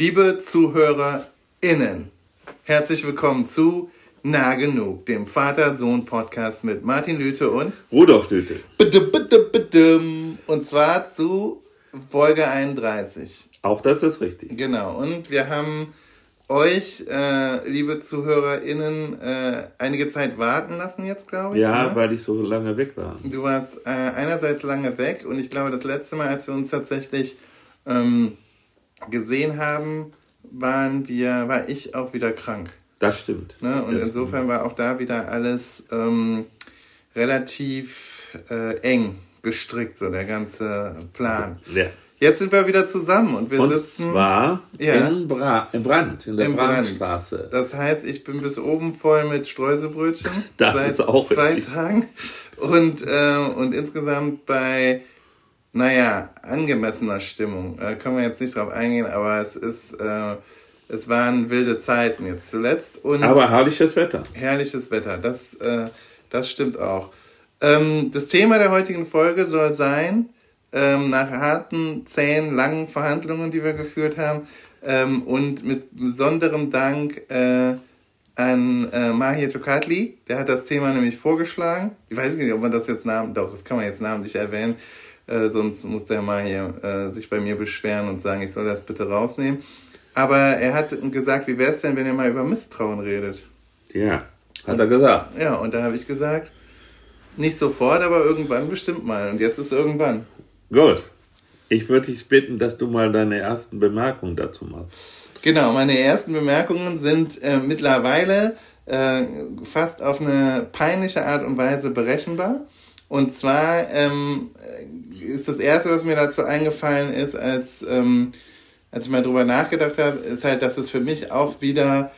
Liebe ZuhörerInnen, herzlich willkommen zu Nah Genug, dem Vater-Sohn-Podcast mit Martin Lüte und Rudolf Lüte. Und zwar zu Folge 31. Auch das ist richtig. Genau, und wir haben euch, äh, liebe ZuhörerInnen, äh, einige Zeit warten lassen jetzt, glaube ich. Ja, ne? weil ich so lange weg war. Du warst äh, einerseits lange weg und ich glaube, das letzte Mal, als wir uns tatsächlich ähm, gesehen haben, waren wir, war ich auch wieder krank. Das stimmt. Ne? Und das insofern war auch da wieder alles ähm, relativ äh, eng gestrickt, so der ganze Plan. Ja. Jetzt sind wir wieder zusammen und wir Und sitzen. zwar Ja. in, Bra in Brand, in der Brand. Brandstraße. Das heißt, ich bin bis oben voll mit Streuselbrötchen Das seit ist auch zwei richtig. Tagen und, äh, und insgesamt bei, naja, angemessener Stimmung. Äh, können wir jetzt nicht drauf eingehen, aber es ist, äh, es waren wilde Zeiten jetzt zuletzt und Aber herrliches Wetter. herrliches Wetter. Das, äh, das stimmt auch. Ähm, das Thema der heutigen Folge soll sein, ähm, nach harten, zähen, langen Verhandlungen, die wir geführt haben, ähm, und mit besonderem Dank äh, an äh, Mahir Tokatli, der hat das Thema nämlich vorgeschlagen. Ich weiß nicht, ob man das jetzt namen, doch, das kann man jetzt namentlich erwähnen, äh, sonst muss der Mahir äh, sich bei mir beschweren und sagen, ich soll das bitte rausnehmen. Aber er hat gesagt, wie wäre es denn, wenn ihr mal über Misstrauen redet? Ja, hat er gesagt. Ja, und da habe ich gesagt, nicht sofort, aber irgendwann bestimmt mal. Und jetzt ist irgendwann. Gut. Ich würde dich bitten, dass du mal deine ersten Bemerkungen dazu machst. Genau, meine ersten Bemerkungen sind äh, mittlerweile äh, fast auf eine peinliche Art und Weise berechenbar. Und zwar ähm, ist das Erste, was mir dazu eingefallen ist, als, ähm, als ich mal drüber nachgedacht habe, ist halt, dass es für mich auch wieder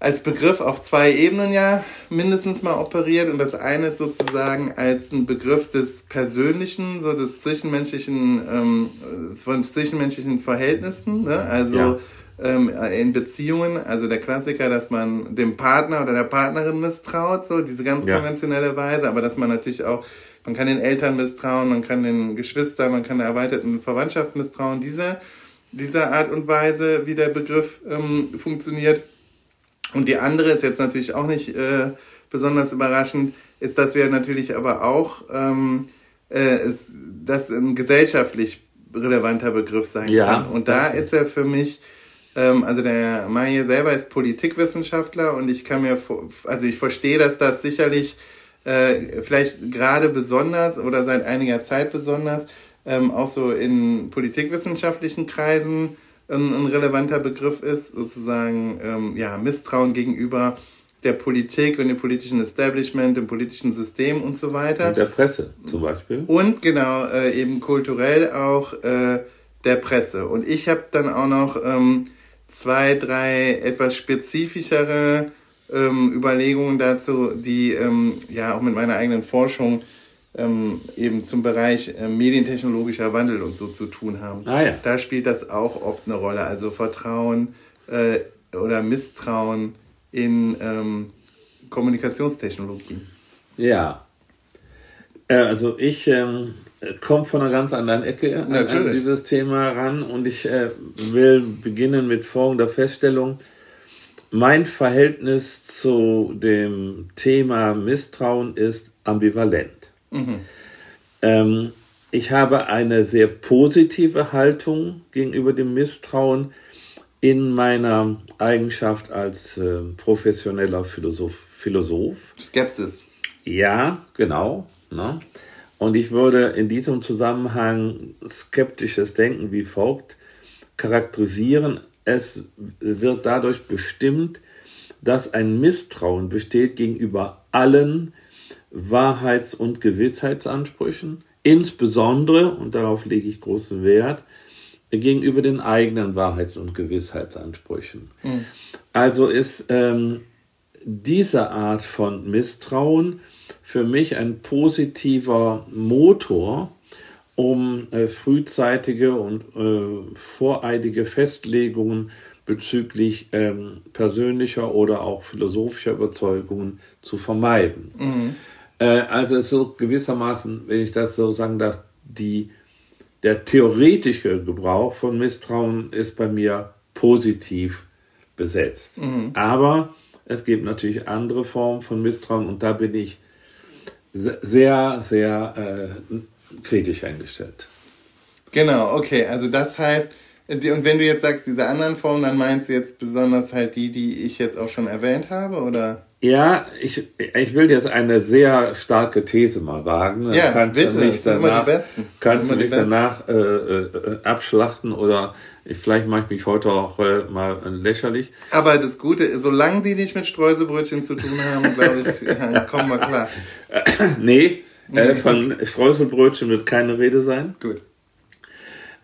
als Begriff auf zwei Ebenen ja mindestens mal operiert. Und das eine ist sozusagen als ein Begriff des Persönlichen, so des zwischenmenschlichen, ähm, von zwischenmenschlichen Verhältnissen. Ne? Also Ja. ähm, in Beziehungen, also der Klassiker, dass man dem Partner oder der Partnerin misstraut, so diese ganz Ja. konventionelle Weise, aber dass man natürlich auch, man kann den Eltern misstrauen, man kann den Geschwistern, man kann der erweiterten Verwandtschaft misstrauen. Diese, diese Art und Weise, wie der Begriff ähm, funktioniert. Und die andere ist jetzt natürlich auch nicht äh, besonders überraschend, ist, dass wir natürlich aber auch, ähm, äh, ist, das ein gesellschaftlich relevanter Begriff sein Ja, kann. Und da ist er für mich, ähm, also der Maye selber ist Politikwissenschaftler und ich kann mir, also ich verstehe, dass das sicherlich äh, vielleicht gerade besonders oder seit einiger Zeit besonders ähm, auch so in politikwissenschaftlichen Kreisen ähm, ein relevanter Begriff ist, sozusagen ähm, ja, Misstrauen gegenüber der Politik und dem politischen Establishment, dem politischen System und so weiter. Und der Presse zum Beispiel. Und genau, äh, eben kulturell auch äh, der Presse. Und ich habe dann auch noch ähm, zwei, drei etwas spezifischere ähm, Überlegungen dazu, die ähm, ja auch mit meiner eigenen Forschung ähm, eben zum Bereich äh, medientechnologischer Wandel und so zu tun haben. Ah ja. Da spielt das auch oft eine Rolle. Also Vertrauen äh, oder Misstrauen in ähm, Kommunikationstechnologien. Ja. Äh, Also ich ähm, komme von einer ganz anderen Ecke an, an dieses Thema ran und ich äh, will beginnen mit folgender Feststellung. Mein Verhältnis zu dem Thema Misstrauen ist ambivalent. Ähm, ich habe eine sehr positive Haltung gegenüber dem Misstrauen in meiner Eigenschaft als äh, professioneller Philosoph. Philosoph. Skepsis. Ja, genau. Ne? Und ich würde in diesem Zusammenhang skeptisches Denken wie folgt charakterisieren. Es wird dadurch bestimmt, dass ein Misstrauen besteht gegenüber allen Wahrheits- und Gewissheitsansprüchen, insbesondere, und darauf lege ich großen Wert, gegenüber den eigenen Wahrheits- und Gewissheitsansprüchen. Also ist ähm, diese Art von Misstrauen für mich ein positiver Motor, um äh, frühzeitige und äh, voreilige Festlegungen bezüglich ähm, persönlicher oder auch philosophischer Überzeugungen zu vermeiden. Äh, also es ist so gewissermaßen, wenn ich das so sagen darf, die, der theoretische Gebrauch von Misstrauen ist bei mir positiv besetzt. Mhm. Aber es gibt natürlich andere Formen von Misstrauen und da bin ich sehr, sehr äh, kritisch eingestellt. Genau, okay. Also das heißt, und wenn du jetzt sagst, diese anderen Formen, dann meinst du jetzt besonders halt die, die ich jetzt auch schon erwähnt habe, oder? Ja, ich, ich will jetzt eine sehr starke These mal wagen. Ja, kannst bitte, du mich danach, immer die Besten. Kannst du mich danach äh, äh, abschlachten oder ich, vielleicht mache ich mich heute auch äh, mal lächerlich. Aber das Gute, solange die nicht mit Streuselbrötchen zu tun haben, glaube ich, kommen wir klar. nee, äh, von Streuselbrötchen wird keine Rede sein. Gut.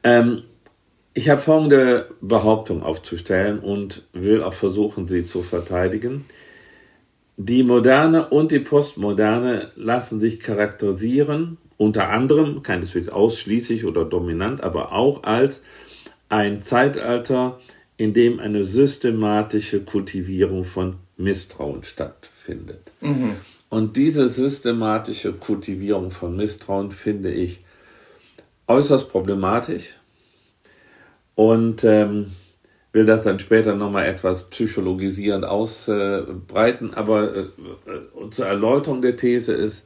Ähm, ich habe folgende Behauptung aufzustellen und will auch versuchen, sie zu verteidigen. Die Moderne und die Postmoderne lassen sich charakterisieren, unter anderem, keineswegs ausschließlich oder dominant, aber auch als ein Zeitalter, in dem eine systematische Kultivierung von Misstrauen stattfindet. Mhm. Und diese systematische Kultivierung von Misstrauen finde ich äußerst problematisch und ähm, will das dann später nochmal etwas psychologisierend ausbreiten. Aber äh, äh, zur Erläuterung der These ist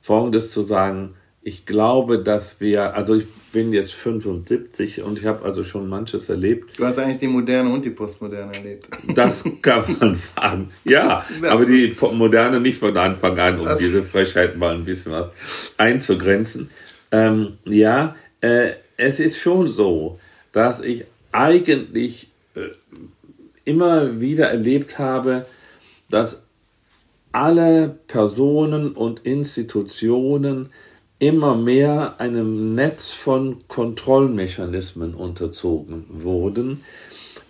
Folgendes zu sagen, ich glaube, dass wir, also ich bin jetzt 75 und ich habe also schon manches erlebt. Du hast eigentlich die Moderne und die Postmoderne erlebt. Das kann man sagen. Ja, ja. aber die Moderne nicht von Anfang an, um das diese Frechheit mal ein bisschen was einzugrenzen. Ähm, ja, äh, es ist schon so, dass ich eigentlich äh, immer wieder erlebt habe, dass alle Personen und Institutionen immer mehr einem Netz von Kontrollmechanismen unterzogen wurden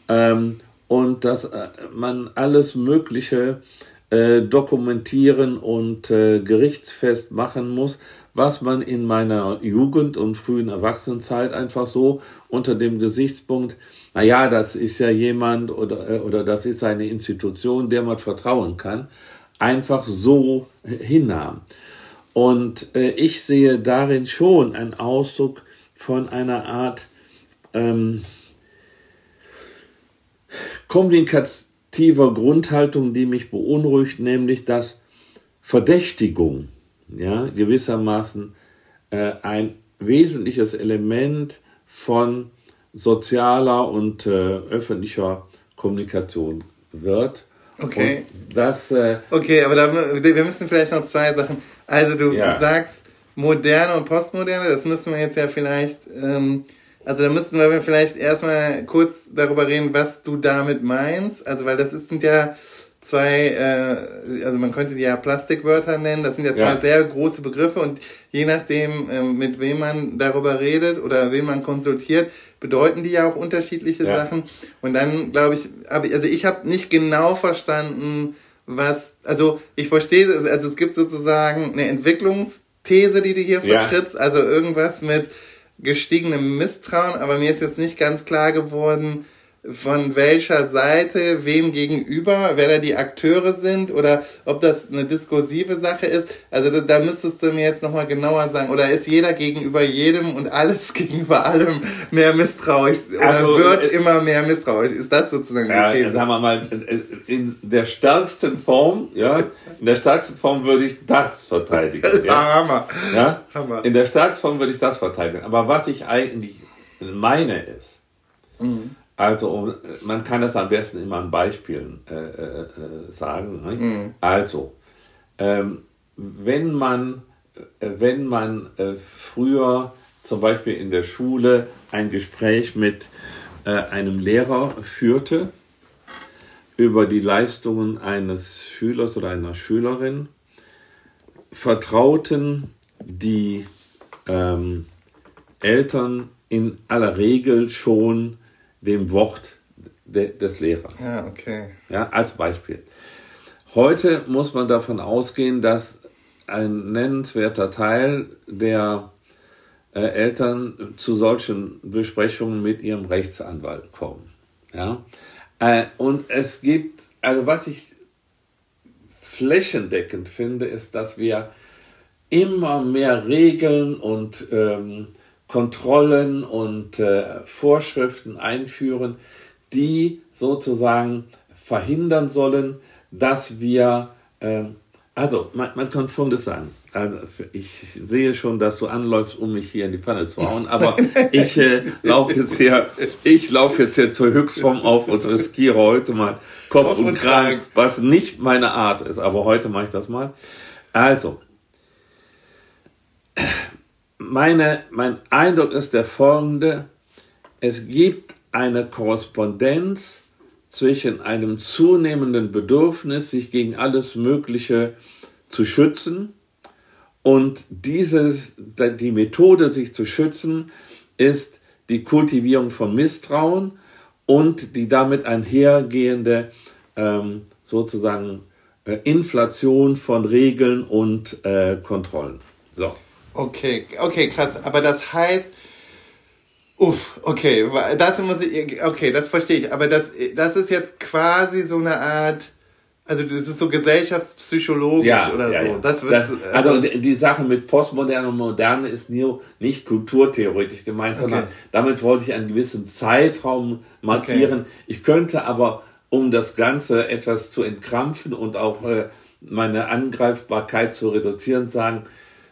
ähm, und dass äh, man alles Mögliche äh, dokumentieren und äh, gerichtsfest machen muss, was man in meiner Jugend und frühen Erwachsenenzeit einfach so unter dem Gesichtspunkt, naja, das ist ja jemand oder, äh, oder das ist eine Institution, der man vertrauen kann, einfach so hinnahm. Und äh, ich sehe darin schon einen Ausdruck von einer Art ähm, kommunikativer Grundhaltung, die mich beunruhigt, nämlich dass Verdächtigung ja, gewissermaßen äh, ein wesentliches Element von sozialer und äh, öffentlicher Kommunikation wird. Okay. Und das, äh, okay, aber da, wir müssen vielleicht noch zwei Sachen. Also du ja. sagst moderne und postmoderne, das müssen wir jetzt ja vielleicht, ähm, also da müssten wir vielleicht erstmal kurz darüber reden, was du damit meinst. Also weil das sind ja zwei, äh, also man könnte die ja Plastikwörter nennen, das sind ja zwei ja. sehr große Begriffe und je nachdem, äh, mit wem man darüber redet oder wen man konsultiert, bedeuten die ja auch unterschiedliche ja. Sachen. Und dann glaube ich, also ich habe nicht genau verstanden, was, also ich verstehe, also es gibt sozusagen eine Entwicklungsthese, die du hier ja. vertrittst, also irgendwas mit gestiegenem Misstrauen, aber mir ist jetzt nicht ganz klar geworden, von welcher Seite, wem gegenüber, wer da die Akteure sind oder ob das eine diskursive Sache ist. Also da, da müsstest du mir jetzt nochmal genauer sagen. Oder ist jeder gegenüber jedem und alles gegenüber allem mehr misstrauisch oder also, wird äh, immer mehr misstrauisch? Ist das sozusagen ja, die These? Sagen wir mal, in der stärksten Form, ja, in der stärksten Form würde ich das verteidigen. Ja? Hammer. Ja? Hammer. In der stärksten Form würde ich das verteidigen. Aber was ich eigentlich meine ist, mhm also man kann das am besten immer an Beispielen äh, äh, äh sagen. Ne? Mhm. Also, ähm, wenn man, äh, wenn man äh, früher zum Beispiel in der Schule ein Gespräch mit äh, einem Lehrer führte über die Leistungen eines Schülers oder einer Schülerin, vertrauten die ähm, Eltern in aller Regel schon dem Wort de, des Lehrers. Ja, okay. Ja, als Beispiel. Heute muss man davon ausgehen, dass ein nennenswerter Teil der äh, Eltern zu solchen Besprechungen mit ihrem Rechtsanwalt kommen. Ja? Äh, und es gibt, also was ich flächendeckend finde, ist, dass wir immer mehr Regeln und ähm, Kontrollen und äh, Vorschriften einführen, die sozusagen verhindern sollen, dass wir, äh, also man, man kann Folgendes sagen. Also ich sehe schon, dass du anläufst, um mich hier in die Pfanne zu hauen, aber ich äh, laufe jetzt hier, ich laufe jetzt hier zur Höchstform auf und riskiere heute mal Kopf und Kragen, was nicht meine Art ist, aber heute mache ich das mal. Also, meine, mein Eindruck ist der folgende. Es gibt eine Korrespondenz zwischen einem zunehmenden Bedürfnis, sich gegen alles Mögliche zu schützen und dieses, die Methode, sich zu schützen, ist die Kultivierung von Misstrauen und die damit einhergehende ähm, sozusagen äh, Inflation von Regeln und äh, Kontrollen. So. Okay, okay, krass. Aber das heißt, uff, okay, das muss ich, okay, das verstehe ich. Aber das, das ist jetzt quasi so eine Art, also das ist so gesellschaftspsychologisch ja, oder ja, so. Ja. Das, das also, also die Sache mit Postmoderne und Moderne ist nicht kulturtheoretisch gemeint, okay. sondern damit wollte ich einen gewissen Zeitraum markieren. Okay. Ich könnte aber, um das Ganze etwas zu entkrampfen und auch äh, meine Angreifbarkeit zu reduzieren, sagen,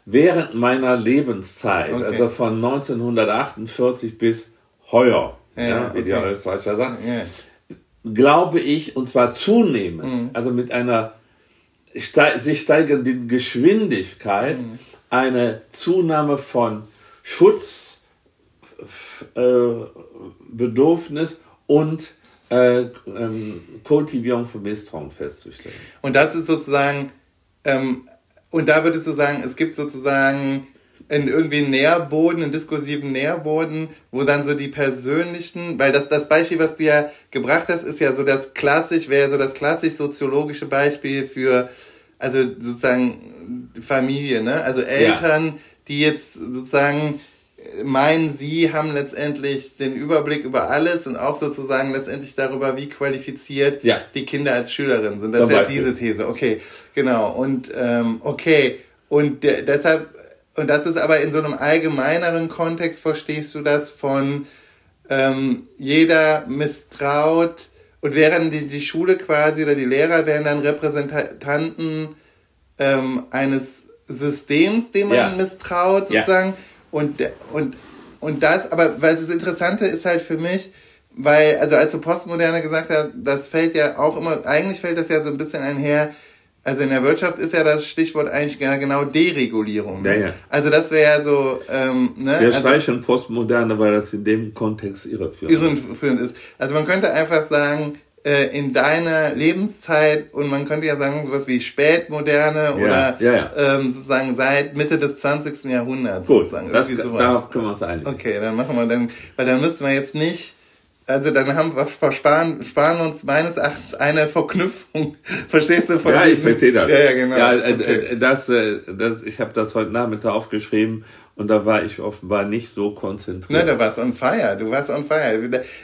während meiner Lebenszeit, okay. also von 1948 bis heuer, ja, ja wie okay. die Österreicher sagen, ja. glaube ich, und zwar zunehmend, mhm. also mit einer ste sich steigenden Geschwindigkeit, mhm. eine Zunahme von Schutzbedürfnis äh, und äh, ähm, Kultivierung von Misstrauen festzustellen. Und das ist sozusagen ähm, und da würdest du sagen, es gibt sozusagen in irgendwie einen Nährboden, einen diskursiven Nährboden, wo dann so die persönlichen, weil das, das Beispiel, was du ja gebracht hast, ist ja so das klassisch, wäre so das klassisch soziologische Beispiel für, also sozusagen Familie, ne? Also Eltern, ja. die jetzt sozusagen meinen, sie haben letztendlich den Überblick über alles und auch sozusagen letztendlich darüber, wie qualifiziert ja. die Kinder als Schülerin sind. Das Zum ist ja diese These. Okay, genau. Und ähm, okay. Und de deshalb, und das ist aber in so einem allgemeineren Kontext, verstehst du das von ähm, jeder misstraut und während die, die Schule quasi oder die Lehrer wären dann Repräsentanten ähm, eines Systems, dem man ja. misstraut, sozusagen. Ja und, und, und das, aber weil das Interessante ist halt für mich, weil, also als du Postmoderne gesagt hast, das fällt ja auch immer, eigentlich fällt das ja so ein bisschen einher, also in der Wirtschaft ist ja das Stichwort eigentlich genau Deregulierung. Ne? Ja, ja. Also das wäre ja so. Ähm, ne? Wir also, streichen Postmoderne, weil das in dem Kontext irreführend, irreführend ist. Also man könnte einfach sagen, äh, in deiner Lebenszeit und man könnte ja sagen, sowas wie Spätmoderne ja, oder ja, ja. Ähm, sozusagen seit Mitte des 20. Jahrhunderts. Gut, sozusagen, das, sowas. darauf können wir uns einigen. Okay, dann machen wir dann, weil dann müssten wir jetzt nicht also dann haben wir versparen, sparen uns meines Erachtens eine Verknüpfung. Verstehst du? Von ja, ich verstehe das. Ja, ja, genau. Ja, äh, okay. Äh, das, das, ich habe das heute Nachmittag aufgeschrieben und da war ich offenbar nicht so konzentriert. Nein, du warst on fire. Du warst on fire.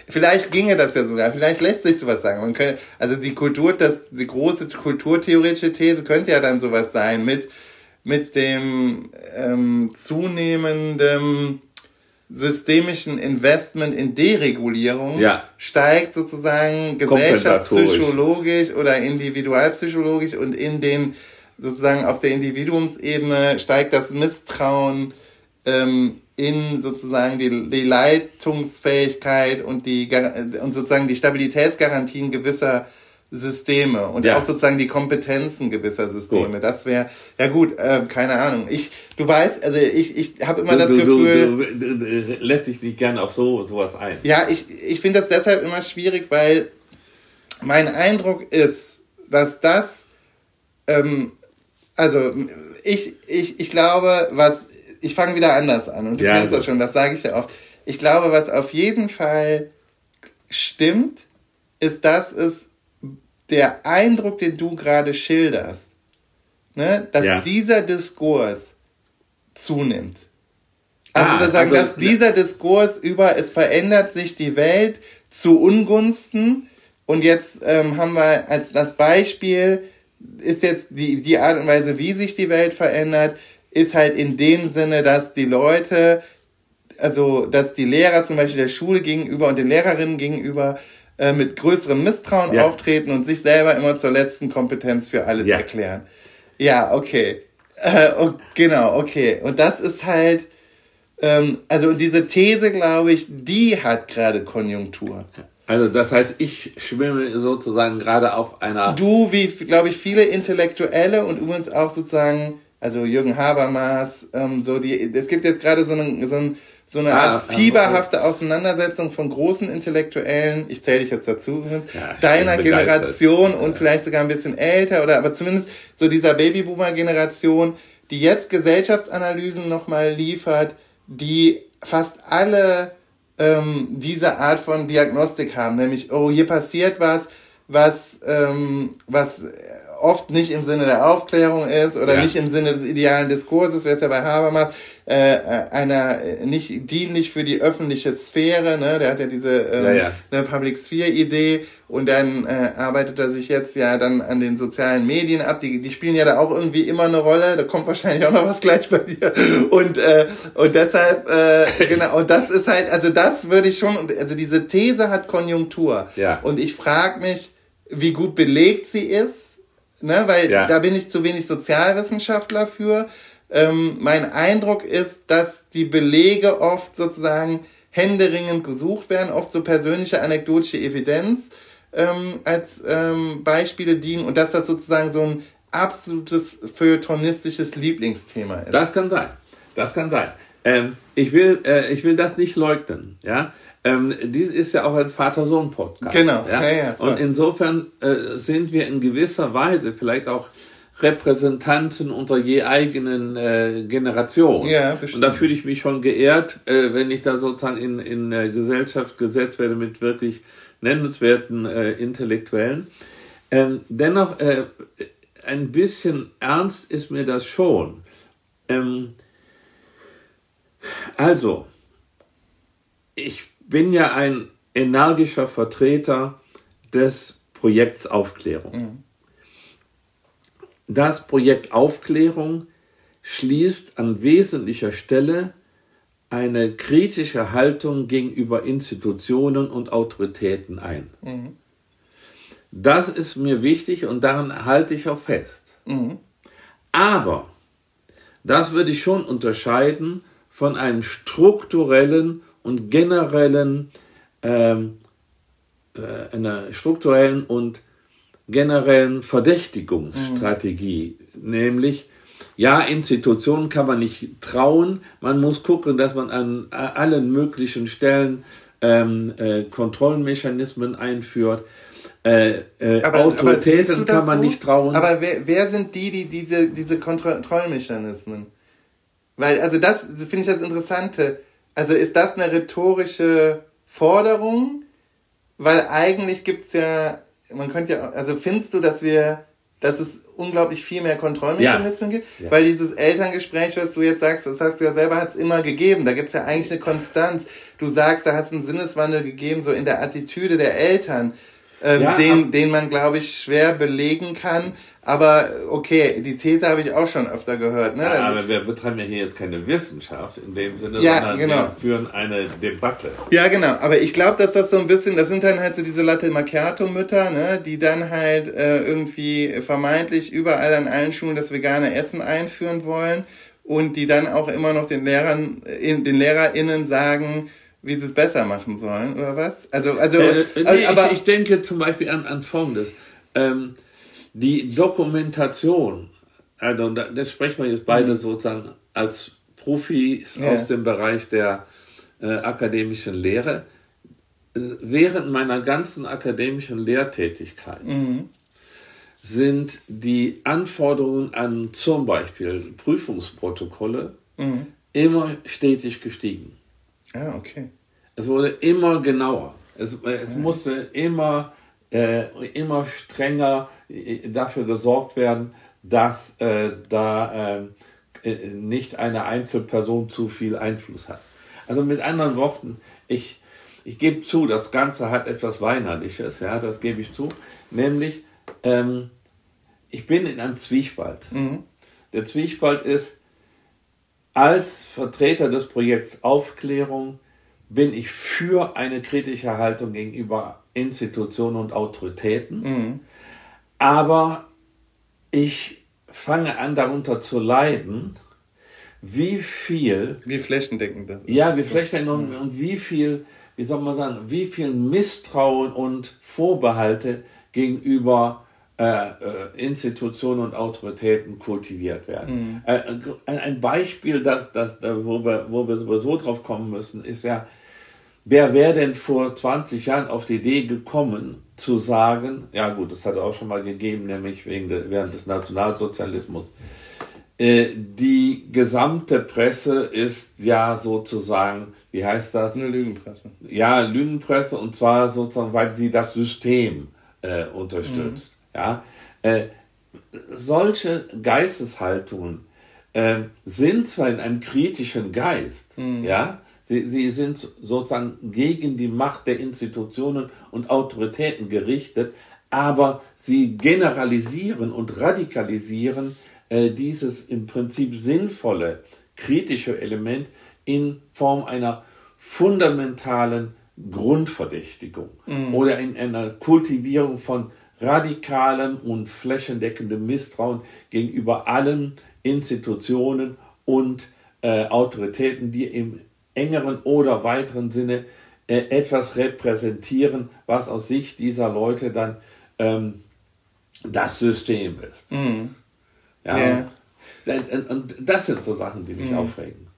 Vielleicht ginge das ja sogar. Vielleicht lässt sich sowas sagen. Man könnte, also die Kultur, das, die große kulturtheoretische These könnte ja dann sowas sein mit, mit dem ähm, zunehmenden systemischen Investment in Deregulierung ja. steigt sozusagen gesellschaftspsychologisch oder individualpsychologisch und in den sozusagen auf der Individuumsebene steigt das Misstrauen ähm, in sozusagen die, die Leitungsfähigkeit und die und sozusagen die Stabilitätsgarantien gewisser Systeme und ja. auch sozusagen die Kompetenzen gewisser Systeme. Gut. Das wäre, ja gut, äh, keine Ahnung. Ich, du weißt, also ich, ich habe immer du, das du, Gefühl. Du, du, lässt dich nicht gerne auf so sowas ein. Ja, ich, ich finde das deshalb immer schwierig, weil mein Eindruck ist, dass das, ähm, also ich, ich, ich glaube, was ich fange wieder anders an und du ja, kennst das schon, das sage ich ja oft. Ich glaube, was auf jeden Fall stimmt, ist, dass es der Eindruck, den du gerade schilderst, ne, dass ja. dieser Diskurs zunimmt. Also, ah, das sagen, also, dass dieser Diskurs über es verändert sich die Welt zu Ungunsten und jetzt ähm, haben wir als das Beispiel ist jetzt die, die Art und Weise, wie sich die Welt verändert, ist halt in dem Sinne, dass die Leute, also dass die Lehrer zum Beispiel der Schule gegenüber und den Lehrerinnen gegenüber äh, mit größerem Misstrauen Ja. auftreten und sich selber immer zur letzten Kompetenz für alles Ja. erklären. Ja, okay. Äh, oh, genau, okay. Und das ist halt, ähm, also und diese These, glaube ich, die hat gerade Konjunktur. Also das heißt, ich schwimme sozusagen gerade auf einer... Du, wie, glaube ich, viele Intellektuelle und übrigens auch sozusagen, also Jürgen Habermas, ähm, so die, es gibt jetzt gerade so eine, so, ein, so eine Ah, Art ähm, fieberhafte Auseinandersetzung von großen Intellektuellen, ich zähle dich jetzt dazu übrigens, Ja, deiner. Generation und vielleicht sogar ein bisschen älter oder aber zumindest so dieser Babyboomer-Generation, die jetzt Gesellschaftsanalysen nochmal liefert, die fast alle ähm, diese Art von Diagnostik haben, nämlich, oh, hier passiert was, was, ähm, was oft nicht im Sinne der Aufklärung ist oder Ja. nicht im Sinne des idealen Diskurses, wer es ja bei Habermas, äh, äh, einer äh, nicht dienlich für die öffentliche Sphäre, ne? der hat ja diese ähm, Ja, ja. eine Public Sphere Idee und dann äh, arbeitet er sich jetzt ja dann an den sozialen Medien ab. Die, die spielen ja da auch irgendwie immer eine Rolle. Da kommt wahrscheinlich auch noch was gleich bei dir. Und äh, und deshalb äh, genau und das ist halt also das würde ich schon also diese These hat Konjunktur. Ja. Und ich frage mich, wie gut belegt sie ist, ne? Weil Ja. da bin ich zu wenig Sozialwissenschaftler für. Ähm, mein Eindruck ist, dass die Belege oft sozusagen händeringend gesucht werden, oft so persönliche anekdotische Evidenz ähm, als ähm, Beispiele dienen und dass das sozusagen so ein absolutes feuilletonistisches Lieblingsthema ist. Das kann sein. Das kann sein. Ähm, ich, will, äh, ich will das nicht leugnen. Ja? Ähm, dies ist ja auch ein Vater-Sohn-Podcast. Genau. Ja? Ja, ja. Und insofern äh, sind wir in gewisser Weise vielleicht auch Repräsentanten unserer je eigenen äh, Generation. Ja, bestimmt. Und da fühle ich mich schon geehrt, äh, wenn ich da sozusagen in, in äh, Gesellschaft gesetzt werde mit wirklich nennenswerten äh, Intellektuellen. Ähm, dennoch, äh, ein bisschen ernst ist mir das schon. Ähm, also, ich bin ja ein energischer Vertreter des Projekts Aufklärung. Das Projekt Aufklärung schließt an wesentlicher Stelle eine kritische Haltung gegenüber Institutionen und Autoritäten ein. Das ist mir wichtig und daran halte ich auch fest. Aber das würde ich schon unterscheiden von einem strukturellen und generellen, ähm, äh, einer strukturellen und generellen Verdächtigungsstrategie, nämlich ja, Institutionen kann man nicht trauen, man muss gucken, dass man an allen möglichen Stellen ähm, äh, Kontrollmechanismen einführt. Äh, äh, Autoritäten siehst du das kann man so? nicht trauen. Aber wer, wer sind die, die diese, diese Kontrollmechanismen? Weil, also das finde ich das Interessante. Also ist das eine rhetorische Forderung? Weil eigentlich gibt's ja, man könnte ja, also findest du, dass wir, dass es unglaublich viel mehr Kontrollmechanismen gibt? Ja. Weil dieses Elterngespräch, was du jetzt sagst, das sagst du ja selber, hat's immer gegeben. Da gibt's ja eigentlich eine Konstanz. Du sagst, da hat's einen Sinneswandel gegeben, so in der Attitüde der Eltern, ähm, Ja, den, den man, glaube ich, schwer belegen kann. Aber okay, die These habe ich auch schon öfter gehört. Ne? Ja, aber wir betreiben ja hier jetzt keine Wissenschaft in dem Sinne, Ja, sondern genau. wir führen eine Debatte. Ja, genau. Aber ich glaube, dass das so ein bisschen, das sind dann halt so diese Latte Macchiato-Mütter, ne, die dann halt äh, irgendwie vermeintlich überall an allen Schulen das vegane Essen einführen wollen und die dann auch immer noch den Lehrern, in, den LehrerInnen sagen, wie sie es besser machen sollen, oder was? Also, also, Äh, nee, aber, ich, ich denke zum Beispiel an, an Folgendes. Ähm, die Dokumentation, also da, das sprechen wir jetzt beide sozusagen als Profis Mhm. Ja. aus dem Bereich der äh, akademischen Lehre. Äh, Während meiner ganzen akademischen Lehrtätigkeit Mhm. sind die Anforderungen an zum Beispiel Prüfungsprotokolle Mhm. immer stetig gestiegen. ah, okay. Es wurde immer genauer. Es, es musste immer, äh, immer strenger äh, dafür gesorgt werden, dass äh, da äh, äh, nicht eine Einzelperson zu viel Einfluss hat. Also mit anderen Worten, ich, ich gebe zu, das Ganze hat etwas Weinerliches, ja, das gebe ich zu. Nämlich, ähm, ich bin in einem Zwiespalt. Der Zwiespalt ist, als Vertreter des Projekts Aufklärung bin ich für eine kritische Haltung gegenüber Institutionen und Autoritäten. Mhm. Aber ich fange an darunter zu leiden, wie viel. Wie flächendeckend das ist. Ja, wie flächendeckend und, und wie viel, wie soll man sagen, wie viel Misstrauen und Vorbehalte gegenüber äh, äh, Institutionen und Autoritäten kultiviert werden. Mhm. Äh, ein Beispiel, das, das, wo, wir, wo wir sowieso drauf kommen müssen, ist ja, wer wäre denn vor 20 Jahren auf die Idee gekommen, zu sagen, ja gut, das hat auch schon mal gegeben, nämlich wegen de, während des Nationalsozialismus, äh, die gesamte Presse ist ja sozusagen, wie heißt das? Eine Lügenpresse. Ja, Lügenpresse und zwar sozusagen, weil sie das System äh, unterstützt. Mhm. Ja, äh, solche Geisteshaltungen äh, sind zwar in einem kritischen Geist, mhm. ja, sie, sie sind sozusagen gegen die Macht der Institutionen und Autoritäten gerichtet, aber sie generalisieren und radikalisieren äh, dieses im Prinzip sinnvolle kritische Element in Form einer fundamentalen Grundverdächtigung mhm. oder in einer Kultivierung von radikalem und flächendeckendem Misstrauen gegenüber allen Institutionen und äh, Autoritäten, die im engeren oder weiteren Sinne äh, etwas repräsentieren, was aus Sicht dieser Leute dann ähm, das System ist. Mhm. Ja. Yeah. Und, und, das sind so Sachen, die mich mhm. aufregen.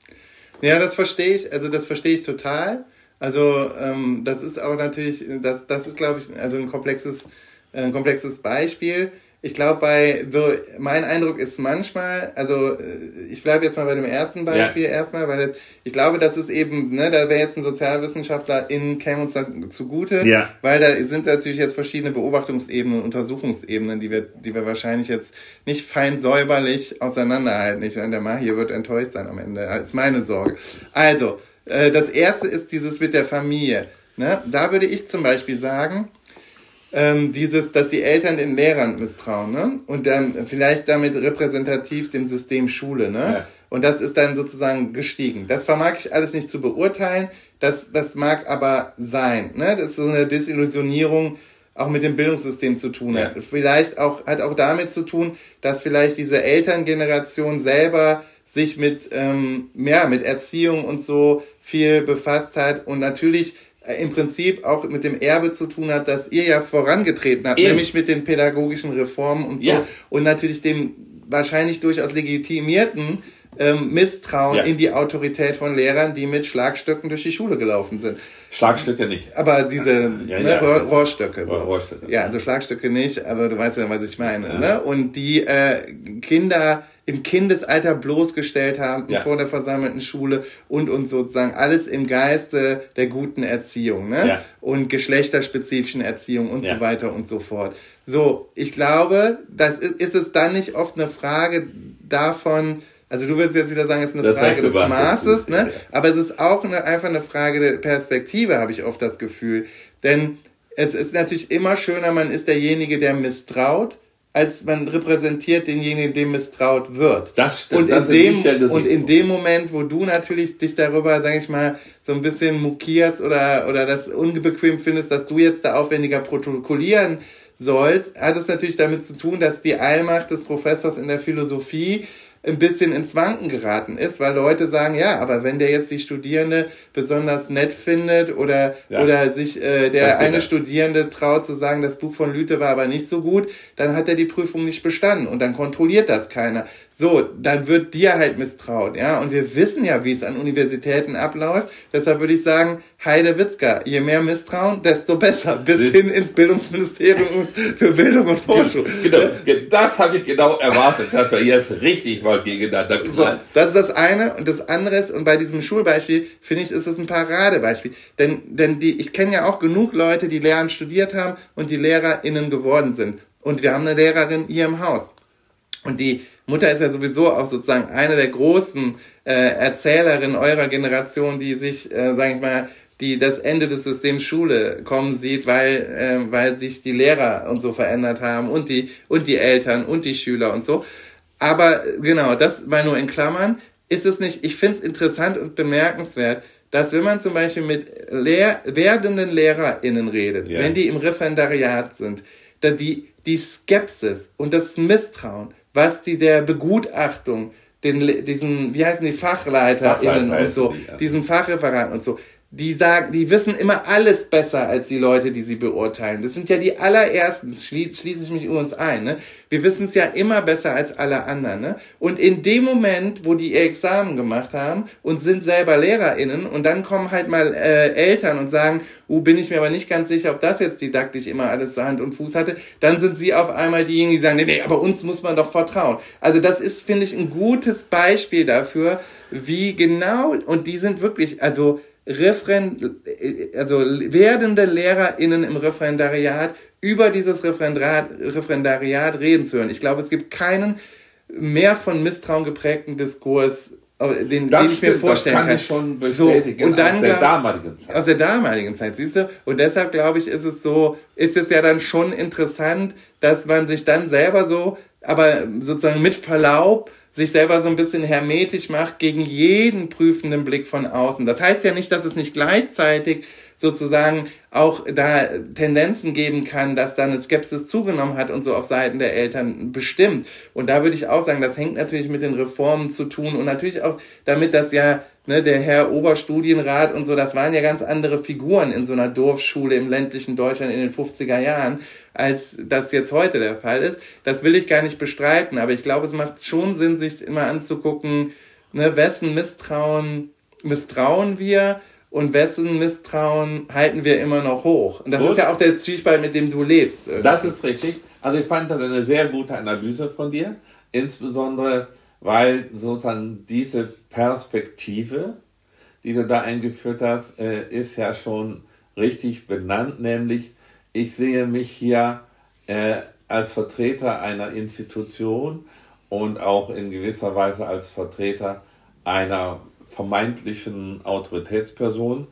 Ja, das verstehe ich. Also das verstehe ich total. Also ähm, das ist auch natürlich, das, das ist, glaube ich, also ein komplexes ein komplexes Beispiel. Ich glaube, bei so, mein Eindruck ist manchmal, also äh, ich bleibe jetzt mal bei dem ersten Beispiel ja. erstmal, weil das, ich glaube, das ist eben, ne, da wäre jetzt ein Sozialwissenschaftler in käme uns da zugute, ja. weil da sind natürlich jetzt verschiedene Beobachtungsebenen, Untersuchungsebenen, die wir, die wir wahrscheinlich jetzt nicht fein säuberlich auseinanderhalten. Ich, der Mahir wird enttäuscht sein am Ende, das ist meine Sorge. Also, äh, das erste ist dieses mit der Familie. Ne? Da würde ich zum Beispiel sagen, ähm, dieses, dass die Eltern den Lehrern misstrauen, ne? Und dann vielleicht damit repräsentativ dem System Schule, ne? Ja. Und das ist dann sozusagen gestiegen. Das vermag ich alles nicht zu beurteilen. Das, das mag aber sein, ne? Das ist so eine Desillusionierung auch mit dem Bildungssystem zu tun hat. Ja. Vielleicht auch, hat auch damit zu tun, dass vielleicht diese Elterngeneration selber sich mit, ähm, ja, mit Erziehung und so viel befasst hat und natürlich im Prinzip auch mit dem Erbe zu tun hat, das ihr ja vorangetreten habt, Eben. nämlich mit den pädagogischen Reformen und so ja. und natürlich dem wahrscheinlich durchaus legitimierten ähm, Misstrauen ja. in die Autorität von Lehrern, die mit Schlagstöcken durch die Schule gelaufen sind. Schlagstöcke nicht. Aber diese ja, ne, Rohr, Rohrstöcke. So. Rohrstöcke. Ja, also Schlagstöcke nicht, aber du weißt ja, was ich meine. Ne? Und die äh, Kinder im Kindesalter bloßgestellt haben ja. vor der versammelten Schule und uns sozusagen alles im Geiste der guten Erziehung ne? Ja. und geschlechterspezifischen Erziehung und ja. so weiter und so fort. So, ich glaube, das ist, ist es dann nicht oft eine Frage davon, also du würdest jetzt wieder sagen, es ist eine das Frage des Maßes, ne? aber es ist auch eine, einfach eine Frage der Perspektive, habe ich oft das Gefühl. Denn es ist natürlich immer schöner, man ist derjenige, der misstraut, als man repräsentiert denjenigen, dem misstraut wird. Das stimmt. Und in, dem, ja und in dem Moment, wo du natürlich dich darüber, sag ich mal, so ein bisschen mukierst oder, oder das unbequem findest, dass du jetzt da aufwendiger protokollieren sollst, hat es natürlich damit zu tun, dass die Allmacht des Professors in der Philosophie ein bisschen ins Wanken geraten ist, weil Leute sagen, ja, aber wenn der jetzt die Studierende besonders nett findet oder, ja. oder sich äh, der eine das. Studierende traut zu sagen, das Buch von Lüte war aber nicht so gut, dann hat er die Prüfung nicht bestanden und dann kontrolliert das keiner. So, dann wird dir halt misstraut, ja. Und wir wissen ja, wie es an Universitäten abläuft. Deshalb würde ich sagen, Heide Witzka, je mehr Misstrauen, desto besser. Bis das hin ins Bildungsministerium für Bildung und Forschung. Genau, das habe ich genau erwartet, dass wir jetzt richtig mal gegeneinander so, Das ist das eine. Und das andere ist, und bei diesem Schulbeispiel, finde ich, ist es ein Paradebeispiel. Denn, denn die, ich kenne ja auch genug Leute, die Lehramt studiert haben und die LehrerInnen geworden sind. Und wir haben eine Lehrerin hier im Haus. Und die Mutter ist ja sowieso auch sozusagen eine der großen äh, Erzählerinnen eurer Generation, die sich, äh, sag ich mal, die das Ende des Systems Schule kommen sieht, weil, äh, weil sich die Lehrer und so verändert haben und die, und die Eltern und die Schüler und so. Aber genau, das war nur in Klammern. Ist es nicht, ich finde es interessant und bemerkenswert, dass wenn man zum Beispiel mit Lehr werdenden LehrerInnen redet, ja. wenn die im Referendariat sind, dass die, die Skepsis und das Misstrauen, was die der Begutachtung, den, diesen, wie heißen die, FachleiterInnen Fachleiter und so, ja. diesen Fachreferaten und so, die sagen, die wissen immer alles besser als die Leute, die sie beurteilen. Das sind ja die allerersten, schließe schließ ich mich übrigens ein. Ne? Wir wissen es ja immer besser als alle anderen. Ne? Und in dem Moment, wo die ihr Examen gemacht haben und sind selber LehrerInnen und dann kommen halt mal äh, Eltern und sagen, uh, bin ich mir aber nicht ganz sicher, ob das jetzt didaktisch immer alles Hand und Fuß hatte, dann sind sie auf einmal diejenigen, die sagen, nee, nee, aber uns muss man doch vertrauen. Also das ist, finde ich, ein gutes Beispiel dafür, wie genau, und die sind wirklich, also Referen, also werdende LehrerInnen im Referendariat über dieses Referendariat, Referendariat reden zu hören. Ich glaube, es gibt keinen mehr von Misstrauen geprägten Diskurs, äh, den, den ich mir vorstellen das kann. Ich schon bestätigen so, und dann, aus der damaligen Zeit. Aus der damaligen Zeit, siehst du? Und deshalb glaube ich, ist es so, ist es ja dann schon interessant, dass man sich dann selber so, aber sozusagen mit Verlaub, sich selber so ein bisschen hermetisch macht gegen jeden prüfenden Blick von außen. Das heißt ja nicht, dass es nicht gleichzeitig sozusagen auch da Tendenzen geben kann, dass da eine Skepsis zugenommen hat und so auf Seiten der Eltern bestimmt. Und da würde ich auch sagen, das hängt natürlich mit den Reformen zu tun und natürlich auch damit, dass ja ne, der Herr Oberstudienrat und so, das waren ja ganz andere Figuren in so einer Dorfschule im ländlichen Deutschland in den 50er Jahren als das jetzt heute der Fall ist. Das will ich gar nicht bestreiten, aber ich glaube, es macht schon Sinn, sich immer anzugucken, ne, wessen Misstrauen misstrauen wir und wessen Misstrauen halten wir immer noch hoch. Und das Gut. ist ja auch der Zwiespalt, mit dem du lebst. Irgendwie. Das ist richtig. Also ich fand das eine sehr gute Analyse von dir, insbesondere weil sozusagen diese Perspektive, die du da eingeführt hast, äh, ist ja schon richtig benannt, nämlich ich sehe mich hier äh, als Vertreter einer Institution und auch in gewisser Weise als Vertreter einer vermeintlichen Autoritätsperson,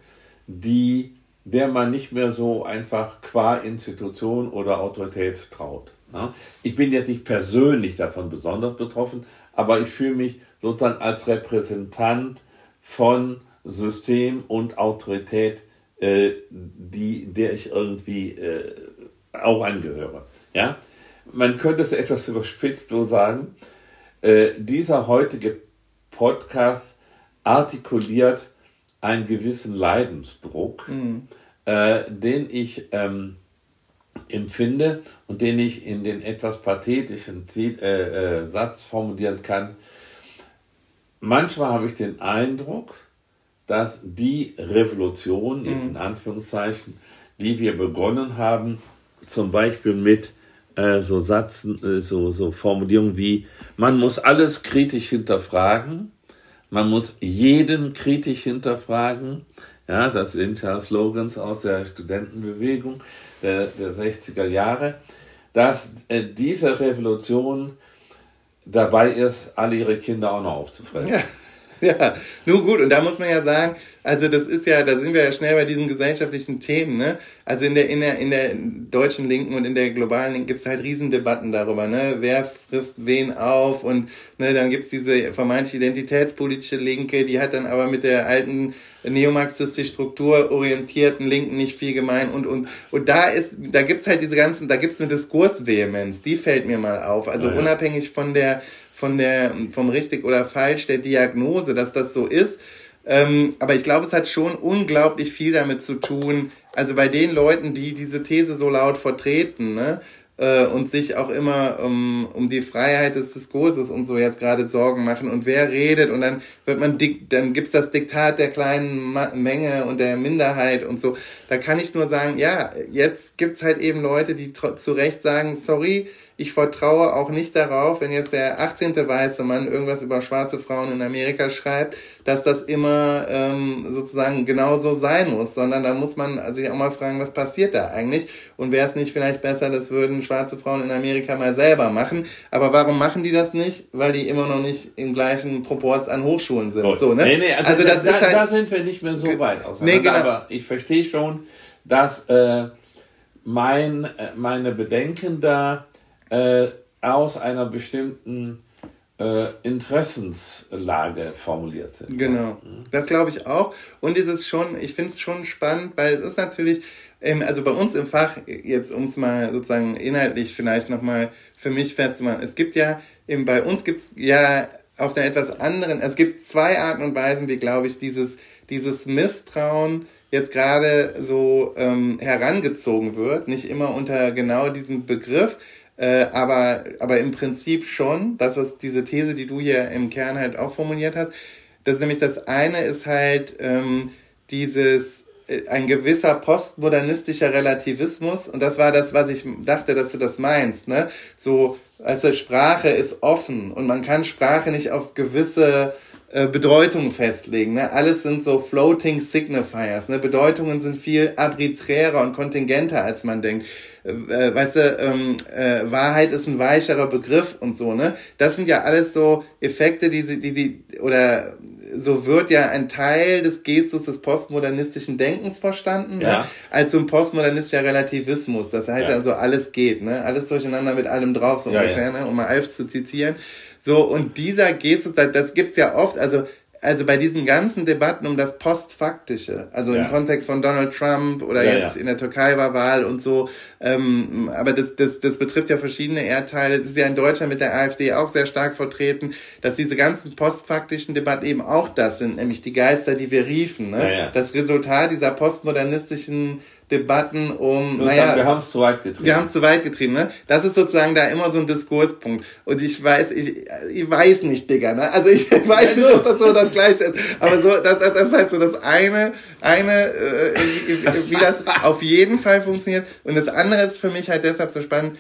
die der man nicht mehr so einfach qua Institution oder Autorität traut. Ne? Ich bin jetzt nicht persönlich davon besonders betroffen, aber ich fühle mich sozusagen als Repräsentant von System und Autorität äh, die, der ich irgendwie äh, auch angehöre. Ja? Man könnte es etwas überspitzt so sagen, äh, dieser heutige Podcast artikuliert einen gewissen Leidensdruck, mhm. äh, den ich ähm, empfinde und den ich in den etwas pathetischen äh, Satz formulieren kann. Manchmal habe ich den Eindruck, dass die Revolution, jetzt in mhm. Anführungszeichen, die wir begonnen haben, zum Beispiel mit äh, so Satzen, äh, so, so Formulierungen wie, man muss alles kritisch hinterfragen, man muss jeden kritisch hinterfragen, ja, das sind ja Slogans aus der Studentenbewegung der, der 60er Jahre, dass äh, diese Revolution dabei ist, alle ihre Kinder auch noch aufzufressen. Ja. ja, nur gut. Und da muss man ja sagen, also das ist ja, da sind wir ja schnell bei diesen gesellschaftlichen Themen, ne? Also in der, in der, in der deutschen Linken und in der globalen Linken gibt es halt Riesendebatten darüber, ne? Wer frisst wen auf und ne, dann gibt es diese vermeintlich identitätspolitische Linke, die hat dann aber mit der alten neomarxistisch strukturorientierten Linken nicht viel gemein und, und, und da ist, da gibt's halt diese ganzen, da gibt's eine Diskursvehemenz, die fällt mir mal auf. Also ja, ja. unabhängig von der, von der, vom richtig oder falsch der Diagnose, dass das so ist. Ähm, aber ich glaube, es hat schon unglaublich viel damit zu tun, also bei den Leuten, die diese These so laut vertreten, ne, äh, und sich auch immer um, um die Freiheit des Diskurses und so jetzt gerade Sorgen machen und wer redet und dann wird man dann gibt's das Diktat der kleinen Ma Menge und der Minderheit und so. Da kann ich nur sagen, ja, jetzt gibt's halt eben Leute, die zu Recht sagen, sorry, ich vertraue auch nicht darauf, wenn jetzt der 18. weiße Mann irgendwas über schwarze Frauen in Amerika schreibt, dass das immer ähm, sozusagen genauso sein muss, sondern da muss man sich auch mal fragen, was passiert da eigentlich und wäre es nicht vielleicht besser, das würden schwarze Frauen in Amerika mal selber machen. Aber warum machen die das nicht? Weil die immer noch nicht im gleichen Proports an Hochschulen sind. So, ne? Nee, nee, also, also das da, ist halt, da sind wir nicht mehr so weit auseinander. Nee, genau. Aber ich verstehe schon, dass äh, mein, äh, meine Bedenken da äh, aus einer bestimmten äh, Interessenslage formuliert sind. Genau, das glaube ich auch. Und es ist schon, ich finde es schon spannend, weil es ist natürlich, ähm, also bei uns im Fach, jetzt um es mal sozusagen inhaltlich vielleicht nochmal für mich festzumachen, es gibt ja, eben bei uns gibt es ja auf der etwas anderen, es gibt zwei Arten und Weisen, wie glaube ich, dieses, dieses Misstrauen jetzt gerade so ähm, herangezogen wird, nicht immer unter genau diesem Begriff, äh, aber, aber im Prinzip schon, das, was diese These, die du hier im Kern halt auch formuliert hast, das ist nämlich das eine ist halt ähm, dieses äh, ein gewisser postmodernistischer Relativismus und das war das, was ich dachte, dass du das meinst, ne? So, also Sprache ist offen und man kann Sprache nicht auf gewisse äh, Bedeutungen festlegen. Ne? Alles sind so floating signifiers. Ne? Bedeutungen sind viel arbiträrer und kontingenter, als man denkt. Äh, weißt du, ähm, äh, Wahrheit ist ein weicherer Begriff und so, ne? Das sind ja alles so Effekte, die sie, die sie, oder so wird ja ein Teil des Gestus des postmodernistischen Denkens verstanden, ne? ja. ne? als so ein postmodernistischer Relativismus. Das heißt ja. also, alles geht, ne? Alles durcheinander mit allem drauf, so ja, ungefähr, ne? um mal Alf zu zitieren. So, und dieser Gestus, das gibt's ja oft, also also bei diesen ganzen Debatten um das Postfaktische, also ja. im Kontext von Donald Trump oder ja, jetzt ja. in der Türkei war Wahl und so, ähm, aber das, das, das betrifft ja verschiedene Erdteile. Es ist ja in Deutschland mit der AfD auch sehr stark vertreten, dass diese ganzen postfaktischen Debatten eben auch das sind, nämlich die Geister, die wir riefen. Ne? Das Resultat dieser postmodernistischen Debatten um, so, naja, wir haben es zu weit getrieben. Wir haben es zu weit getrieben, ne? Das ist sozusagen da immer so ein Diskurspunkt. Und ich weiß, ich, ich weiß nicht, Digga, ne? Also ich weiß nicht, ob das so das Gleiche ist. Aber so, das, das ist halt so das eine, eine, äh, wie, wie das auf jeden Fall funktioniert. Und das andere ist für mich halt deshalb so spannend,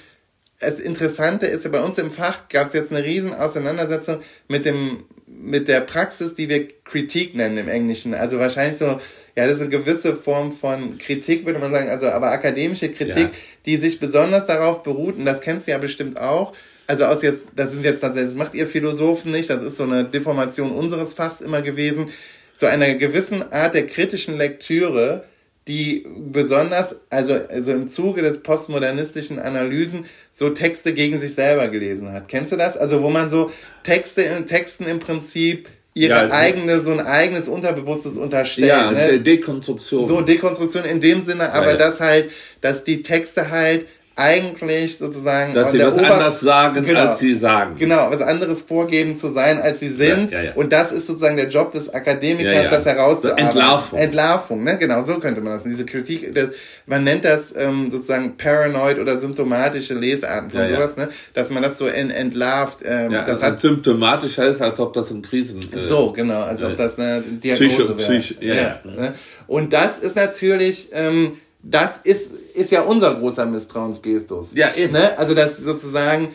das Interessante ist ja bei uns im Fach gab es jetzt eine riesen Auseinandersetzung mit dem mit der Praxis, die wir Kritik nennen im Englischen. Also wahrscheinlich so, ja, das ist eine gewisse Form von Kritik, würde man sagen, also aber akademische Kritik, ja. die sich besonders darauf beruht, und das kennst du ja bestimmt auch, also aus jetzt, das sind jetzt tatsächlich, das macht ihr Philosophen nicht, das ist so eine Deformation unseres Fachs immer gewesen, so einer gewissen Art der kritischen Lektüre, die besonders, also, also im Zuge des postmodernistischen Analysen so Texte gegen sich selber gelesen hat. Kennst du das? Also wo man so Texte in Texten im Prinzip ihre ja, eigene, so ein eigenes Unterbewusstes unterstellt. Ja, ne? Dekonstruktion. So, Dekonstruktion in dem Sinne, aber ja, ja. dass halt, dass die Texte halt eigentlich sozusagen. Dass sie was Ober anders sagen, genau, als sie sagen. Genau, was anderes vorgeben zu sein, als sie sind. Ja, ja, ja. Und das ist sozusagen der Job des Akademikers, das herauszuarbeiten. Entlarvung. Entlarvung, ne? Genau, so könnte man das. Diese Kritik, das, man nennt das ähm, sozusagen paranoid oder symptomatische Lesarten von sowas, ne? Dass man das so ent entlarvt. Ähm, das also hat symptomatisch heißt, als ob das ein Krisen. Äh, so, genau, als ob das eine Diagnose wäre. Psycho, ja, ja. Ne? Und das ist natürlich. Ähm, das ist, ist ja unser großer Misstrauensgestus. Ja, eben. Ne? Also das sozusagen,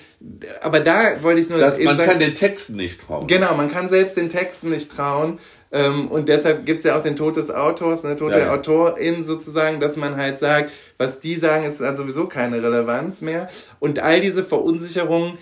aber da wollte ich nur. Dass man sagen, kann den Texten nicht trauen. Genau, man kann selbst den Texten nicht trauen. Ähm, und deshalb gibt's ja auch den Tod des Autors, ne, Tod ja, der ja. Autorin sozusagen, dass man halt sagt, was die sagen, ist halt sowieso keine Relevanz mehr. Und all diese Verunsicherungen,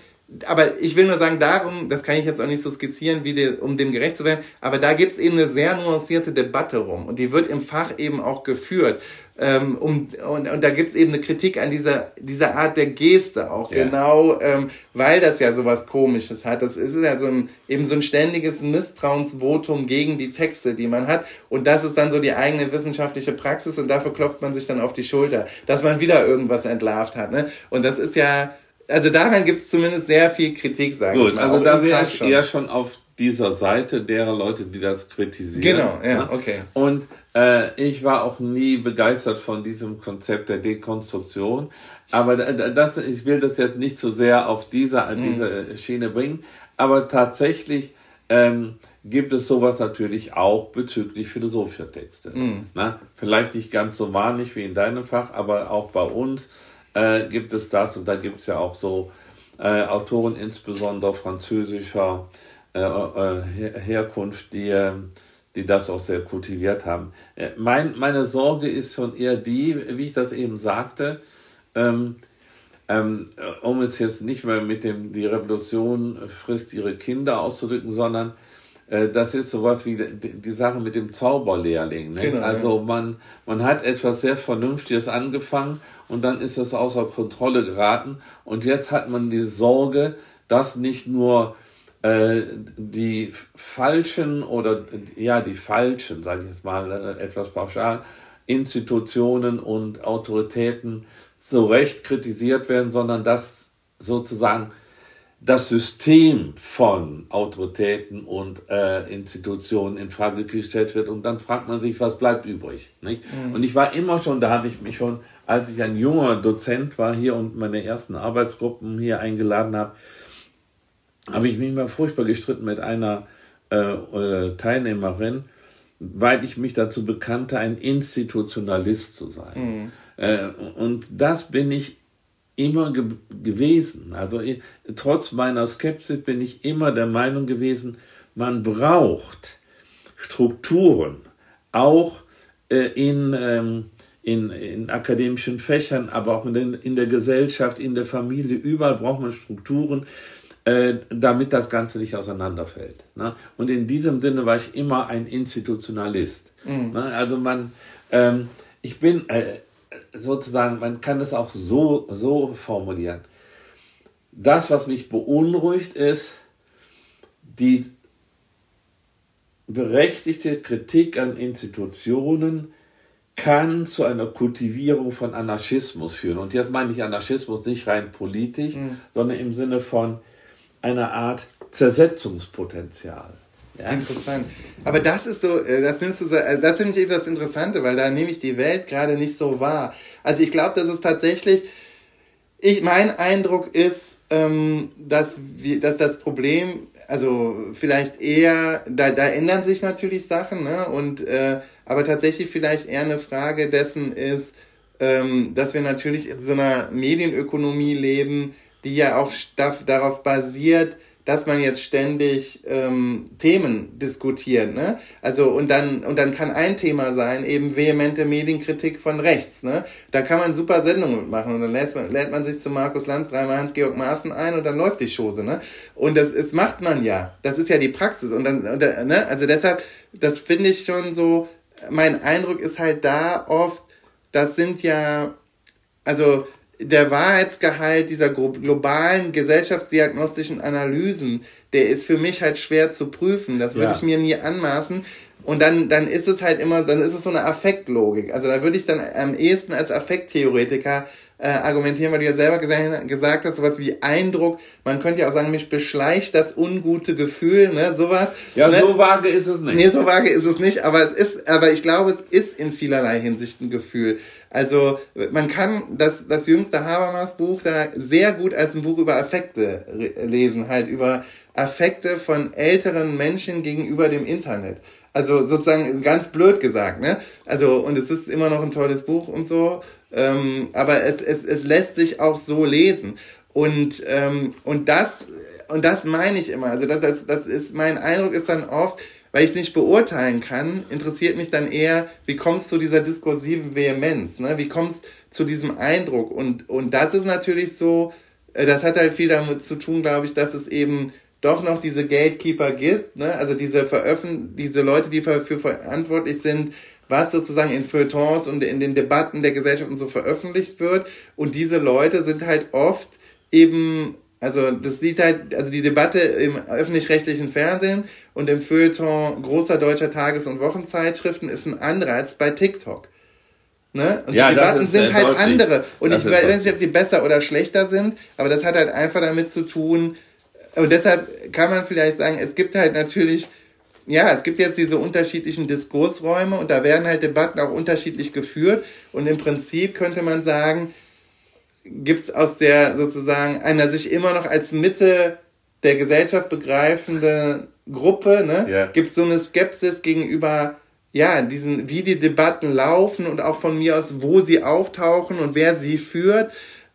aber ich will nur sagen, darum, das kann ich jetzt auch nicht so skizzieren, wie die, um dem gerecht zu werden, aber da gibt's eben eine sehr nuancierte Debatte rum und die wird im Fach eben auch geführt. Ähm, um, und, und da gibt's eben eine Kritik an dieser, dieser Art der Geste auch, ja. genau, ähm, weil das ja sowas Komisches hat. Das ist ja so ein, eben so ein ständiges Misstrauensvotum gegen die Texte, die man hat. Und das ist dann so die eigene wissenschaftliche Praxis und dafür klopft man sich dann auf die Schulter, dass man wieder irgendwas entlarvt hat. Ne? Und das ist ja, also daran gibt's zumindest sehr viel Kritik, sage ich mal. Also da wäre ich eher schon auf dieser Seite derer Leute, die das kritisieren. Genau, ja, okay. Und äh, ich war auch nie begeistert von diesem Konzept der Dekonstruktion. Aber das, ich will das jetzt nicht so sehr auf diese, mhm. diese Schiene bringen. Aber tatsächlich ähm, gibt es sowas natürlich auch bezüglich philosophischer Texte. Mhm. Na, vielleicht nicht ganz so wahnlich wie in deinem Fach, aber auch bei uns äh, gibt es das. Und da gibt es ja auch so äh, Autoren, insbesondere französischer äh, äh Herkunft, die ähm, die das auch sehr kultiviert haben. Äh, mein, meine Sorge ist schon eher die, wie ich das eben sagte, ähm, ähm, um es jetzt nicht mehr mit dem, die Revolution frisst ihre Kinder auszudrücken, sondern äh, das ist sowas wie die, die Sache mit dem Zauberlehrling. Ne? Genau, also man, man hat etwas sehr Vernünftiges angefangen und dann ist es außer Kontrolle geraten und jetzt hat man die Sorge, dass nicht nur äh, die falschen oder ja, die falschen, sage ich jetzt mal äh, etwas pauschal, Institutionen und Autoritäten so recht kritisiert werden, sondern dass sozusagen das System von Autoritäten und äh, Institutionen in Frage gestellt wird und dann fragt man sich, was bleibt übrig. Nicht? Mhm. Und ich war immer schon, da habe ich mich schon, als ich ein junger Dozent war hier und meine ersten Arbeitsgruppen hier eingeladen habe, habe ich mich immer furchtbar gestritten mit einer äh, äh, Teilnehmerin, weil ich mich dazu bekannte, ein Institutionalist zu sein. Mhm. Äh, und das bin ich immer ge gewesen. Also trotz meiner Skepsis bin ich immer der Meinung gewesen, man braucht Strukturen, auch äh, in, ähm, in, in akademischen Fächern, aber auch in, den, in der Gesellschaft, in der Familie, überall braucht man Strukturen, äh, damit das Ganze nicht auseinanderfällt. Ne? Und in diesem Sinne war ich immer ein Institutionalist. Mhm. Ne? Also man, ähm, ich bin, äh, sozusagen, man kann es auch so, so formulieren. Das, was mich beunruhigt, ist die berechtigte Kritik an Institutionen kann zu einer Kultivierung von Anarchismus führen. Und jetzt meine ich Anarchismus nicht rein politisch, mhm. sondern im Sinne von einer Art Zersetzungspotenzial. Ja. Interessant. Aber das ist so, äh, das nimmst du so, äh, das finde ich eben das Interessante, weil da nehme ich die Welt gerade nicht so wahr. Also ich glaube, das ist tatsächlich, ich, mein Eindruck ist, ähm, dass, wir, dass das Problem, also vielleicht eher, da, da ändern sich natürlich Sachen, ne? Und, äh, aber tatsächlich vielleicht eher eine Frage dessen ist, ähm, dass wir natürlich in so einer Medienökonomie leben, die ja auch darauf basiert, dass man jetzt ständig ähm, Themen diskutiert, ne? Also und dann und dann kann ein Thema sein eben vehemente Medienkritik von rechts, ne? Da kann man super Sendungen mitmachen und dann lädt man, lädt man sich zu Markus Lanz dreimal Hans-Georg Maaßen ein und dann läuft die Chose, ne? Und das, das macht man ja, das ist ja die Praxis und dann und, ne? Also deshalb, das finde ich schon so. Mein Eindruck ist halt da oft, das sind ja also der Wahrheitsgehalt dieser globalen gesellschaftsdiagnostischen Analysen, der ist für mich halt schwer zu prüfen. Das würde ja. ich mir nie anmaßen. Und dann, dann ist es halt immer, dann ist es so eine Affektlogik. Also da würde ich dann am ehesten als Affekttheoretiker äh, argumentieren, weil du ja selber gesagt, gesagt hast, sowas wie Eindruck. Man könnte ja auch sagen, mich beschleicht das ungute Gefühl, ne, sowas. Ja, ne? so vage ist es nicht. Nee, so vage ist es nicht, aber es ist, aber ich glaube, es ist in vielerlei Hinsicht ein Gefühl. Also, man kann das, das jüngste Habermas Buch da sehr gut als ein Buch über Affekte lesen, halt über Affekte von älteren Menschen gegenüber dem Internet. Also sozusagen ganz blöd gesagt, ne? Also, und es ist immer noch ein tolles Buch und so. Ähm, aber es, es, es lässt sich auch so lesen. Und, ähm, und das, und das meine ich immer. Also das, das, das ist, mein Eindruck ist dann oft, weil ich es nicht beurteilen kann, interessiert mich dann eher, wie kommst du zu dieser diskursiven Vehemenz, ne? Wie kommst du zu diesem Eindruck? Und, und das ist natürlich so, äh, das hat halt viel damit zu tun, glaube ich, dass es eben doch noch diese Gatekeeper gibt, ne? also diese Veröffent diese Leute, die dafür verantwortlich sind, was sozusagen in Feuilletons und in den Debatten der Gesellschaft und so veröffentlicht wird. Und diese Leute sind halt oft eben, also das sieht halt, also die Debatte im öffentlich-rechtlichen Fernsehen und im Feuilleton großer deutscher Tages- und Wochenzeitschriften ist ein anderer als bei TikTok. Ne? Und ja, die Debatten sind halt deutlich. andere. Und das ich weiß nicht, ob die besser oder schlechter sind, aber das hat halt einfach damit zu tun, und deshalb kann man vielleicht sagen, es gibt halt natürlich ja, es gibt jetzt diese unterschiedlichen Diskursräume und da werden halt Debatten auch unterschiedlich geführt. Und im Prinzip könnte man sagen, gibt es aus der sozusagen einer sich immer noch als Mitte der Gesellschaft begreifende Gruppe, ne, yeah. gibt es so eine Skepsis gegenüber, ja, diesen, wie die Debatten laufen und auch von mir aus, wo sie auftauchen und wer sie führt,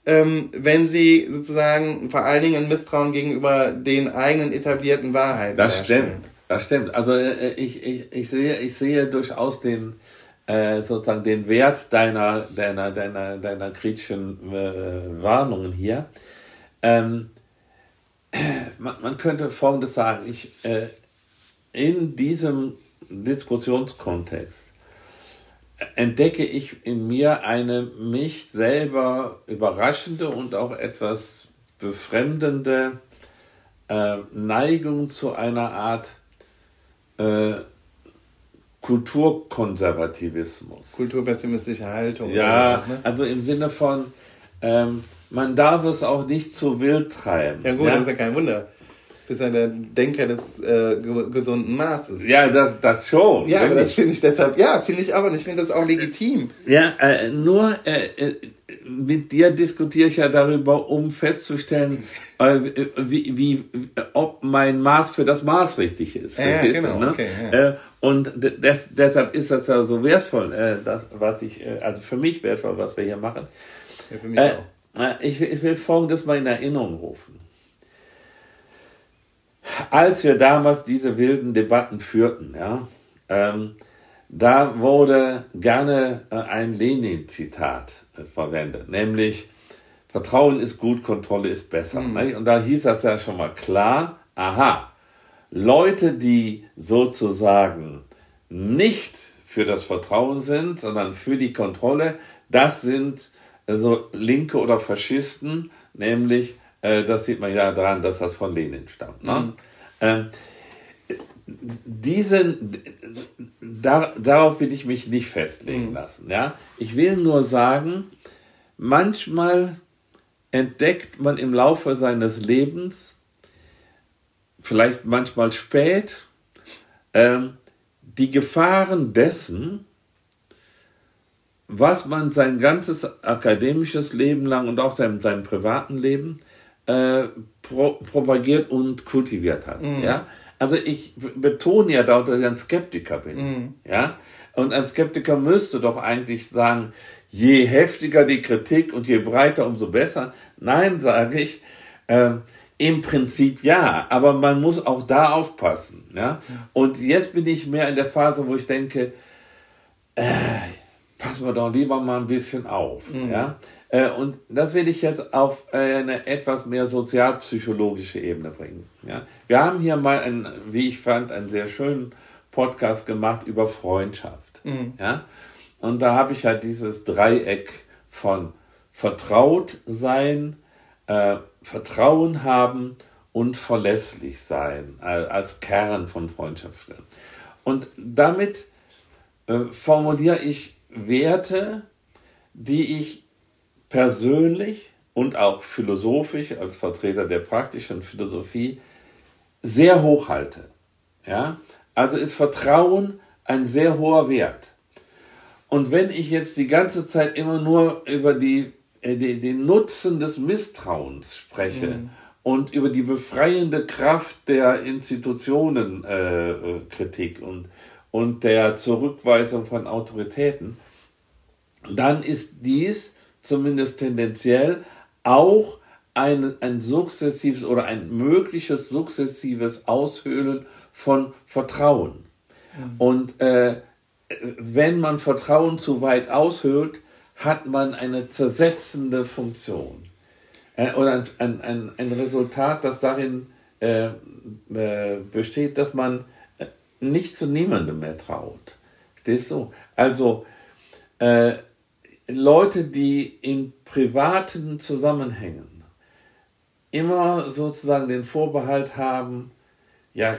ähm, wenn sie sozusagen vor allen Dingen ein Misstrauen gegenüber den eigenen etablierten Wahrheiten Das stimmt. Das stimmt. Also äh, ich, ich, ich, sehe, ich sehe durchaus den, äh, sozusagen den Wert deiner, deiner, deiner, deiner kritischen äh, Warnungen hier. Ähm, man, man, könnte Folgendes sagen. Ich, äh, in diesem Diskussionskontext entdecke ich in mir eine mich selber überraschende und auch etwas befremdende äh, Neigung zu einer Art äh, Kulturkonservativismus. Kulturpessimistische Haltung. Ja, was, ne? also im Sinne von, ähm, man darf es auch nicht zu wild treiben. Ja gut, ja? das ist ja kein Wunder. Du bist ja der Denker des äh, gesunden Maßes. Ja, das, das schon. Ja, aber das finde ich deshalb, ja, finde ich auch und ich finde das auch legitim. Ja, äh, nur äh, äh mit dir diskutiere ich ja darüber, um festzustellen, äh, wie, wie, ob mein Maß für das Maß richtig ist. Ja, ja genau, ne? okay, ja. Äh, und des, deshalb ist das ja so wertvoll, äh, das, was ich, äh, also für mich wertvoll, was wir hier machen. Ja, für mich auch. Ich, ich will Folgendes mal in Erinnerung rufen. Als wir damals diese wilden Debatten führten, ja, ähm, da wurde gerne ein Lenin-Zitat verwendet, nämlich Vertrauen ist gut, Kontrolle ist besser. Mhm. Und da hieß das ja schon mal klar, aha, Leute, die sozusagen nicht für das Vertrauen sind, sondern für die Kontrolle, das sind äh, so Linke oder Faschisten, nämlich, äh, das sieht man ja daran, dass das von Lenin stammt. Ne? Mhm. Ähm, diesen, da, darauf will ich mich nicht festlegen mhm. lassen. Ja? Ich will nur sagen, manchmal entdeckt man im Laufe seines Lebens, vielleicht manchmal spät, ähm, die Gefahren dessen, was man sein ganzes akademisches Leben lang und auch sein, sein privaten Leben äh, pro, propagiert und kultiviert hat. Mhm. Ja? Also ich betone ja dort, dass ich ein Skeptiker bin. Mhm. Ja? Und ein Skeptiker müsste doch eigentlich sagen, je heftiger die Kritik und je breiter, umso besser. Nein, sage ich, äh, im Prinzip ja, aber man muss auch da aufpassen. Ja? Und jetzt bin ich mehr in der Phase, wo ich denke, äh, passen wir doch lieber mal ein bisschen auf. Mhm. Ja? Äh, und das will ich jetzt auf eine etwas mehr sozialpsychologische Ebene bringen. Ja? Wir haben hier mal, einen, wie ich fand, einen sehr schönen Podcast gemacht über Freundschaft. Mhm. Ja? Und da habe ich halt dieses Dreieck von vertraut sein, äh, Vertrauen haben und verlässlich sein als Kern von Freundschaft. Und damit äh, formuliere ich Werte, die ich persönlich und auch philosophisch als Vertreter der praktischen Philosophie sehr hoch halte. Ja? Also ist Vertrauen ein sehr hoher Wert. Und wenn ich jetzt die ganze Zeit immer nur über die, äh, die den Nutzen des Misstrauens spreche mhm. und über die befreiende Kraft der Institutionenkritik äh, und, und der Zurückweisung von Autoritäten, dann ist dies zumindest tendenziell auch ein, ein sukzessives oder ein mögliches sukzessives Aushöhlen von Vertrauen. Mhm. Und äh, wenn man Vertrauen zu weit aushöhlt, hat man eine zersetzende Funktion. Äh, oder ein, ein, ein, ein, Resultat, das darin äh, äh, besteht, dass man äh, nicht zu niemandem mehr traut. Verstehst du? Also, äh, Leute, die in privaten Zusammenhängen immer sozusagen den Vorbehalt haben, ja,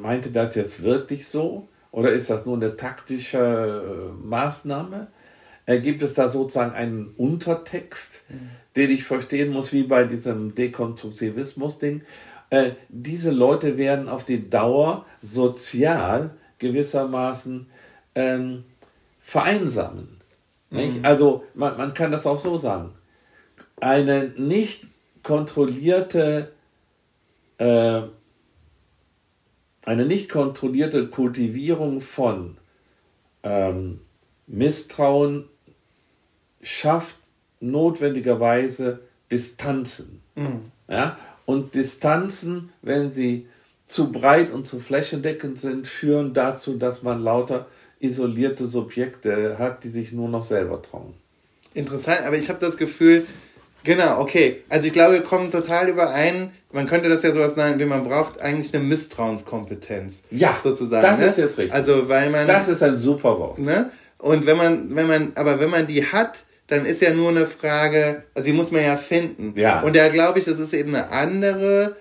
meinte das jetzt wirklich so? Oder ist das nur eine taktische äh, Maßnahme? Äh, gibt es da sozusagen einen Untertext, mhm. den ich verstehen muss, wie bei diesem Dekonstruktivismus-Ding? Äh, diese Leute werden auf die Dauer sozial gewissermaßen ähm, vereinsamen. Mhm. Also man, man kann das auch so sagen. Eine nicht kontrollierte äh, eine nicht kontrollierte Kultivierung von ähm, Misstrauen schafft notwendigerweise Distanzen. Mhm. Ja? Und Distanzen, wenn sie zu breit und zu flächendeckend sind, führen dazu, dass man lauter isolierte Subjekte hat, die sich nur noch selber trauen. Interessant, aber ich habe das Gefühl, genau, okay. Also ich glaube, wir kommen total überein. Man könnte das ja sowas nennen, wie man braucht eigentlich eine Misstrauenskompetenz. Ja, sozusagen. Das ne? ist jetzt richtig. Also weil man. Das ist ein super Wort. Ne? Und wenn man, wenn man, aber wenn man die hat, dann ist ja nur eine Frage, also die muss man ja finden. Ja. Und da glaube ich, das ist eben eine andere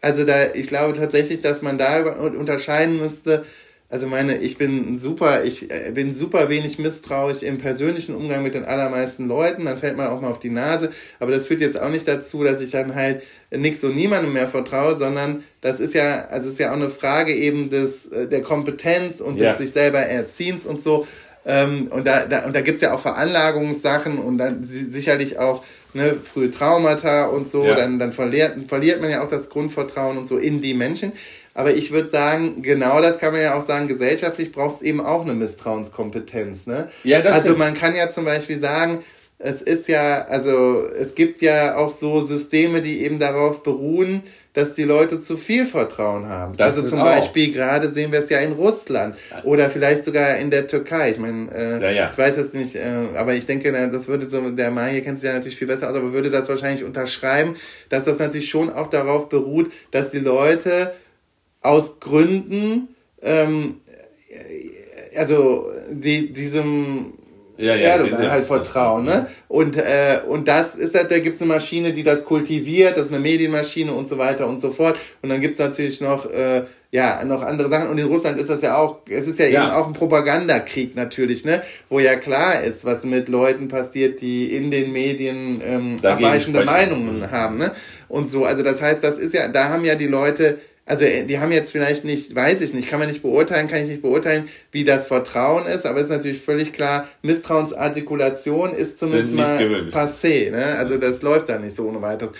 Also da, ich glaube tatsächlich, dass man da unterscheiden müsste, also meine, ich bin super, ich äh, bin super wenig misstrauisch im persönlichen Umgang mit den allermeisten Leuten. Dann fällt man auch mal auf die Nase. Aber das führt jetzt auch nicht dazu, dass ich dann halt nichts und niemandem mehr vertraue, sondern das ist ja, also ist ja auch eine Frage eben des, äh, der Kompetenz und ja. des sich selber Erziehens und so. Ähm, und da, da, und da gibt's ja auch Veranlagungssachen und dann sicherlich auch ne, frühe Traumata und so. Ja. Dann, dann verliert, verliert man ja auch das Grundvertrauen und so in die Menschen. Aber ich würde sagen, genau das kann man ja auch sagen, gesellschaftlich braucht es eben auch eine Misstrauenskompetenz. Ne? Ja, das also man kann ja zum Beispiel sagen, es ist ja, also es gibt ja auch so Systeme, die eben darauf beruhen, dass die Leute zu viel Vertrauen haben. Das also zum Beispiel gerade sehen wir es ja in Russland oder vielleicht sogar in der Türkei. Ich meine, äh, ja, ja. ich weiß es nicht, äh, aber ich denke, das würde so, der Mann hier kennt sich ja natürlich viel besser aus, aber würde das wahrscheinlich unterschreiben, dass das natürlich schon auch darauf beruht, dass die Leute aus Gründen, ähm, also die, diesem ja, ja, Erdogan ja, halt vertrauen. Ne? Und, äh, und das ist halt, da gibt's eine Maschine, die das kultiviert, das ist eine Medienmaschine und so weiter und so fort. Und dann gibt's natürlich noch, äh, ja, noch andere Sachen. Und in Russland ist das ja auch, es ist ja, ja, eben auch ein Propagandakrieg natürlich, ne? Wo ja klar ist, was mit Leuten passiert, die in den Medien ähm, abweichende Meinungen mhm. haben, ne? Und so, also das heißt, das ist ja, da haben ja die Leute also äh, die haben jetzt vielleicht nicht, weiß ich nicht, kann man nicht beurteilen, kann ich nicht beurteilen, wie das Vertrauen ist, aber es ist natürlich völlig klar, Misstrauensartikulation ist zumindest mal gewünscht. passé, ne? Also das läuft da nicht so ohne weiteres.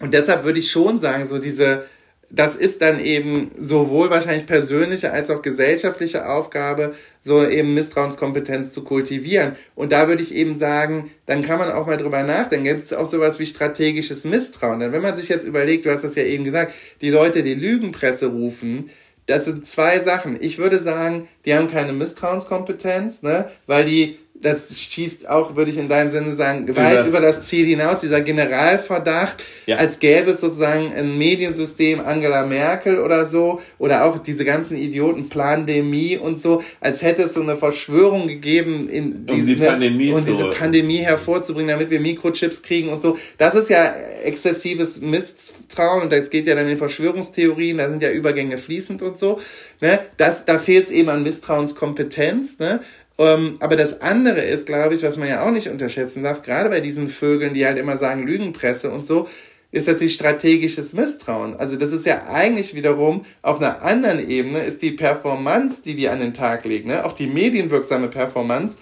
Und deshalb würde ich schon sagen, so diese, das ist dann eben sowohl wahrscheinlich persönliche als auch gesellschaftliche Aufgabe, so eben Misstrauenskompetenz zu kultivieren. Und da würde ich eben sagen, dann kann man auch mal drüber nachdenken. Gibt es auch sowas wie strategisches Misstrauen? Denn wenn man sich jetzt überlegt, du hast das ja eben gesagt, die Leute, die Lügenpresse rufen, das sind zwei Sachen. Ich würde sagen, die haben keine Misstrauenskompetenz, ne, weil die das schießt auch, würde ich in deinem Sinne sagen, weit über das Ziel hinaus, dieser Generalverdacht, ja. als gäbe es sozusagen ein Mediensystem Angela Merkel oder so, oder auch diese ganzen Idioten Plandemie und so, als hätte es so eine Verschwörung gegeben, in die, um die Pandemie und diese Pandemie hervorzubringen, damit wir Mikrochips kriegen und so. Das ist ja exzessives Misstrauen und das geht ja dann in Verschwörungstheorien, da sind ja Übergänge fließend und so. Ne? Das, da fehlt es eben an Misstrauenskompetenz. Ne? Ähm, aber das andere ist, glaube ich, was man ja auch nicht unterschätzen darf, gerade bei diesen Vögeln, die halt immer sagen Lügenpresse und so, ist natürlich strategisches Misstrauen. Also das ist ja eigentlich wiederum auf einer anderen Ebene ist die Performance, die die an den Tag legen, ne? auch die medienwirksame Performance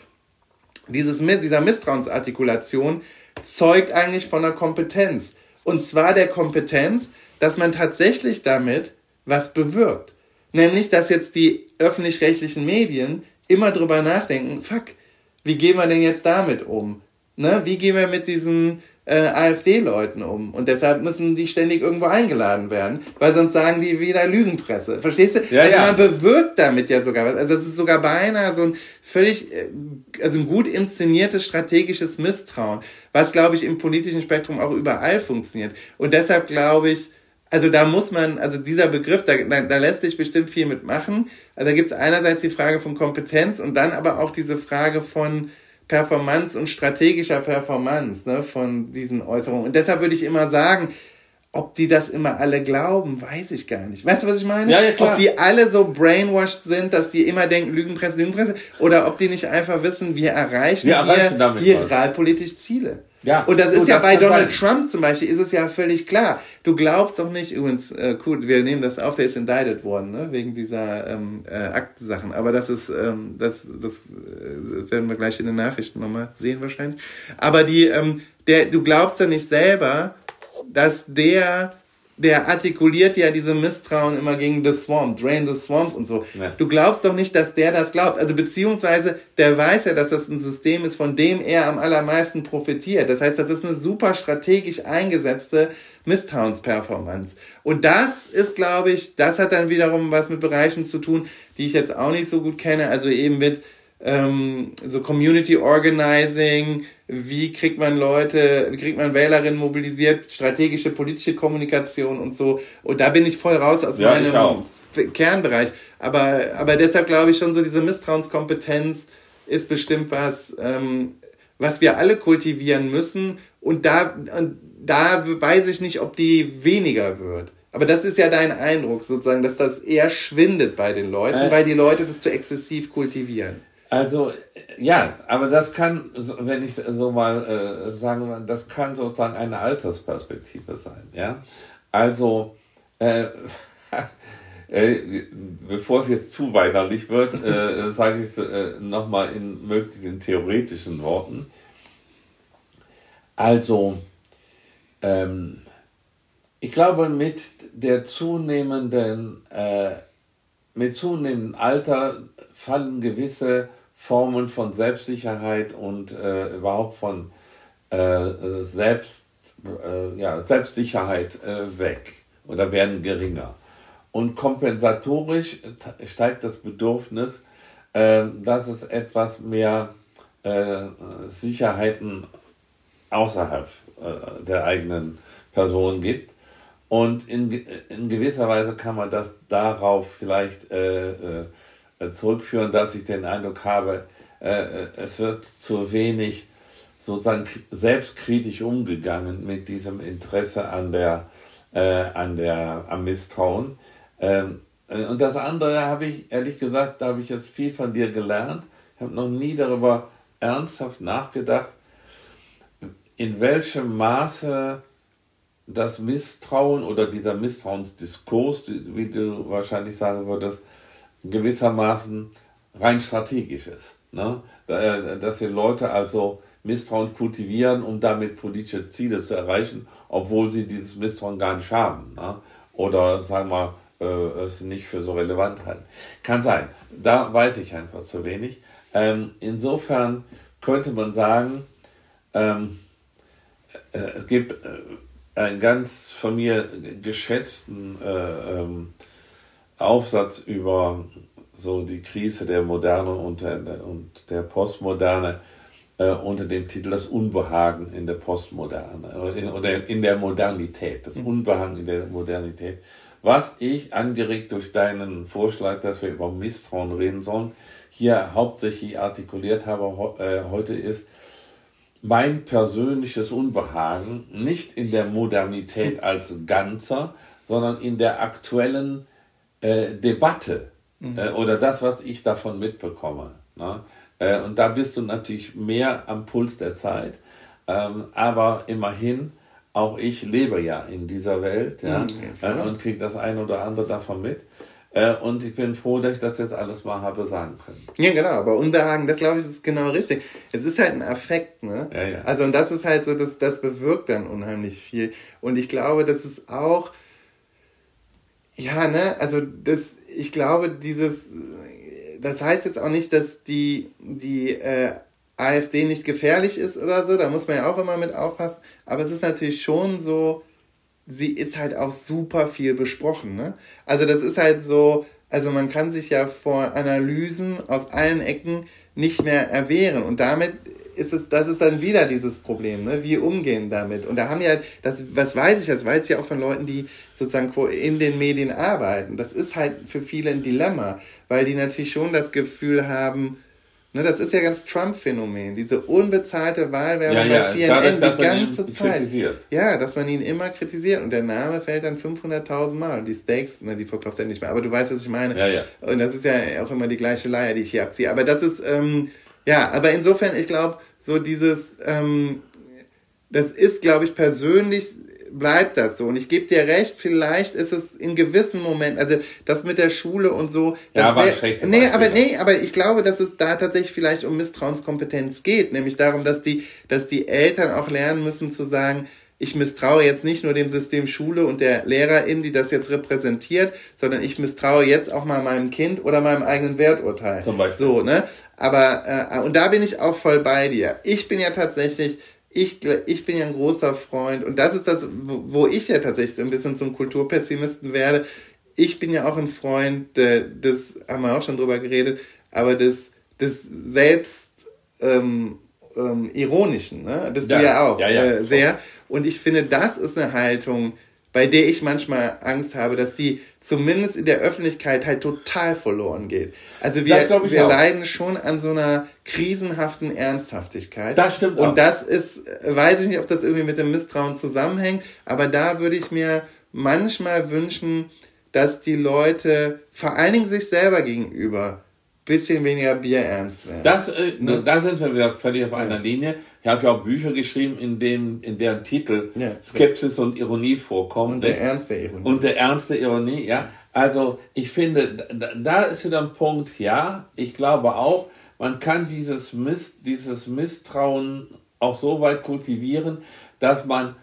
dieses, dieser Misstrauensartikulation zeugt eigentlich von einer Kompetenz. Und zwar der Kompetenz, dass man tatsächlich damit was bewirkt. Nämlich, dass jetzt die öffentlich-rechtlichen Medien immer drüber nachdenken, fuck, wie gehen wir denn jetzt damit um? Ne? Wie gehen wir mit diesen äh, AfD-Leuten um? Und deshalb müssen die ständig irgendwo eingeladen werden, weil sonst sagen die wieder Lügenpresse. Verstehst du? Ja, also ja. man bewirkt damit ja sogar was. Also das ist sogar beinahe so ein völlig, äh, also ein gut inszeniertes strategisches Misstrauen, was glaube ich im politischen Spektrum auch überall funktioniert. Und deshalb glaube ich, also da muss man, also dieser Begriff, da, da, da lässt sich bestimmt viel mitmachen. Also da gibt es einerseits die Frage von Kompetenz und dann aber auch diese Frage von Performance und strategischer Performance ne, von diesen Äußerungen. Und deshalb würde ich immer sagen, ob die das immer alle glauben, weiß ich gar nicht. Weißt du, was ich meine? Ja, ja, klar. Ob die alle so brainwashed sind, dass die immer denken, Lügenpresse, Lügenpresse, oder ob die nicht einfach wissen, wir erreichen, wir erreichen hier, realpolitisch Ziele. Ja, und das ist ja das bei Donald sein. Trump zum Beispiel, ist es ja völlig klar. Du glaubst doch nicht, übrigens, äh, cool, wir nehmen das auf, der ist indicted worden, ne, wegen dieser ähm, äh, Aktensachen. Aber das ist, ähm, das, das äh, werden wir gleich in den Nachrichten nochmal sehen wahrscheinlich. Aber die, ähm, der, du glaubst ja nicht selber, dass der der artikuliert ja diese Misstrauen immer gegen The Swamp, Drain the Swamp und so. Ja. Du glaubst doch nicht, dass der das glaubt. Also beziehungsweise der weiß ja, dass das ein System ist, von dem er am allermeisten profitiert. Das heißt, das ist eine super strategisch eingesetzte Misstrauensperformance. Und das ist, glaube ich, das hat dann wiederum was mit Bereichen zu tun, die ich jetzt auch nicht so gut kenne. Also eben mit ähm, so Community Organizing, wie kriegt man Leute, wie kriegt man Wählerinnen mobilisiert, strategische politische Kommunikation und so. Und da bin ich voll raus aus ja, meinem Kernbereich. Aber, aber deshalb glaube ich schon so, diese Misstrauenskompetenz ist bestimmt was, ähm, was wir alle kultivieren müssen. Und da, und da weiß ich nicht, ob die weniger wird. Aber das ist ja dein Eindruck, sozusagen, dass das eher schwindet bei den Leuten, äh, weil die Leute das zu exzessiv kultivieren. Also, ja, aber das kann, wenn ich so mal äh, sagen, das kann sozusagen eine Altersperspektive sein, ja. Also, äh, äh, bevor es jetzt zu weinerlich wird, äh, sage ich es äh, nochmal in möglichst in theoretischen Worten. Also, ähm, ich glaube, mit der zunehmenden, äh, mit zunehmendem Alter fallen gewisse Formen von Selbstsicherheit und äh, überhaupt von äh, Selbst, äh, ja, Selbstsicherheit äh, weg oder werden geringer. Und kompensatorisch steigt das Bedürfnis, äh, dass es etwas mehr äh, Sicherheiten außerhalb der eigenen Person gibt. Und in, in gewisser Weise kann man das darauf vielleicht äh, äh, zurückführen, dass ich den Eindruck habe, äh, äh, es wird zu wenig sozusagen selbstkritisch umgegangen mit diesem Interesse an der, äh, an der, am Misstrauen. Ähm, äh, und das andere habe ich, ehrlich gesagt, da habe ich jetzt viel von dir gelernt. Ich habe noch nie darüber ernsthaft nachgedacht, in welchem Maße das Misstrauen oder dieser Misstrauensdiskurs, wie du wahrscheinlich sagen würdest, gewissermaßen rein strategisch ist. Ne? Dass die Leute also Misstrauen kultivieren, um damit politische Ziele zu erreichen, obwohl sie dieses Misstrauen gar nicht haben. Ne? Oder sagen wir, äh, es nicht für so relevant halten. Kann sein. Da weiß ich einfach zu wenig. Ähm, insofern könnte man sagen, ähm, äh, es gibt äh, einen ganz von mir geschätzten äh, ähm, Aufsatz über so die Krise der Moderne und der, und der Postmoderne äh, unter dem Titel Das Unbehagen in der Postmoderne oder in der Modernität, das mhm. Unbehagen in der Modernität. Was ich, angeregt durch deinen Vorschlag, dass wir über Misstrauen reden sollen, hier hauptsächlich artikuliert habe äh, heute ist, mein persönliches Unbehagen nicht in der Modernität als Ganzer, sondern in der aktuellen äh, Debatte mhm. äh, oder das, was ich davon mitbekomme. Ne? Äh, und da bist du natürlich mehr am Puls der Zeit, ähm, aber immerhin, auch ich lebe ja in dieser Welt ja, mhm, und kriege das ein oder andere davon mit. Äh, und ich bin froh, dass ich das jetzt alles mal habe sagen können. Ja, genau, aber Unbehagen, das glaube ich, ist genau richtig. Es ist halt ein Affekt, ne? Ja, ja. Also, und das ist halt so, das, das bewirkt dann unheimlich viel. Und ich glaube, das ist auch, ja, ne, also das, ich glaube, dieses, das heißt jetzt auch nicht, dass die, die äh, AfD nicht gefährlich ist oder so, da muss man ja auch immer mit aufpassen, aber es ist natürlich schon so, sie ist halt auch super viel besprochen. Ne? Also das ist halt so, also man kann sich ja vor Analysen aus allen Ecken nicht mehr erwehren und damit ist es, das ist dann wieder dieses Problem, ne? Wie umgehen damit? Und da haben ja, das, was weiß ich, das weiß ich ja auch von Leuten, die sozusagen in den Medien arbeiten. Das ist halt für viele ein Dilemma, weil die natürlich schon das Gefühl haben, Ne, das ist ja ganz Trump-Phänomen, diese unbezahlte Wahlwerbung ja, ja, bei CNN da, die ganze Zeit. Kritisiert. Ja, dass man ihn immer kritisiert und der Name fällt dann 500.000 Mal. Und die Steaks, ne, die verkauft er nicht mehr. Aber du weißt, was ich meine. Ja, ja. Und das ist ja auch immer die gleiche Leier, die ich hier abziehe. Aber das ist, ähm, ja, aber insofern, ich glaube, so dieses, ähm, das ist, glaube ich, persönlich bleibt das so. Und ich gebe dir recht, vielleicht ist es in gewissen Momenten, also das mit der Schule und so. Das ja, wär, schlecht. Nee, aber nee, aber ich glaube, dass es da tatsächlich vielleicht um Misstrauenskompetenz geht, nämlich darum, dass die, dass die Eltern auch lernen müssen zu sagen, ich misstraue jetzt nicht nur dem System Schule und der Lehrerin, die das jetzt repräsentiert, sondern ich misstraue jetzt auch mal meinem Kind oder meinem eigenen Werturteil. Zum Beispiel. So, ne? Aber, äh, und da bin ich auch voll bei dir. Ich bin ja tatsächlich ich, ich bin ja ein großer Freund und das ist das, wo ich ja tatsächlich so ein bisschen zum Kulturpessimisten werde. Ich bin ja auch ein Freund des, haben wir auch schon drüber geredet, aber des, des selbst ähm, ähm, ironischen, ne? Das ja, du ja auch ja, ja, äh, sehr. Und ich finde, das ist eine Haltung, bei der ich manchmal Angst habe, dass sie zumindest in der Öffentlichkeit halt total verloren geht. Also wir, wir leiden schon an so einer krisenhaften Ernsthaftigkeit. Das stimmt. Und auch. das ist, weiß ich nicht, ob das irgendwie mit dem Misstrauen zusammenhängt, aber da würde ich mir manchmal wünschen, dass die Leute, vor allen Dingen sich selber gegenüber, bisschen weniger Bier ernst werden. Das, äh, ne? Da sind wir wieder völlig auf einer Linie. Ich habe ja auch Bücher geschrieben, in denen in deren Titel ja. Skepsis und Ironie vorkommen. Und der Ernst der Ironie. Und der Ernst der Ironie, ja. Also ich finde, da, ist wieder ein Punkt, ja, ich glaube auch, man kann dieses, Miss, dieses Misstrauen auch so weit kultivieren, dass man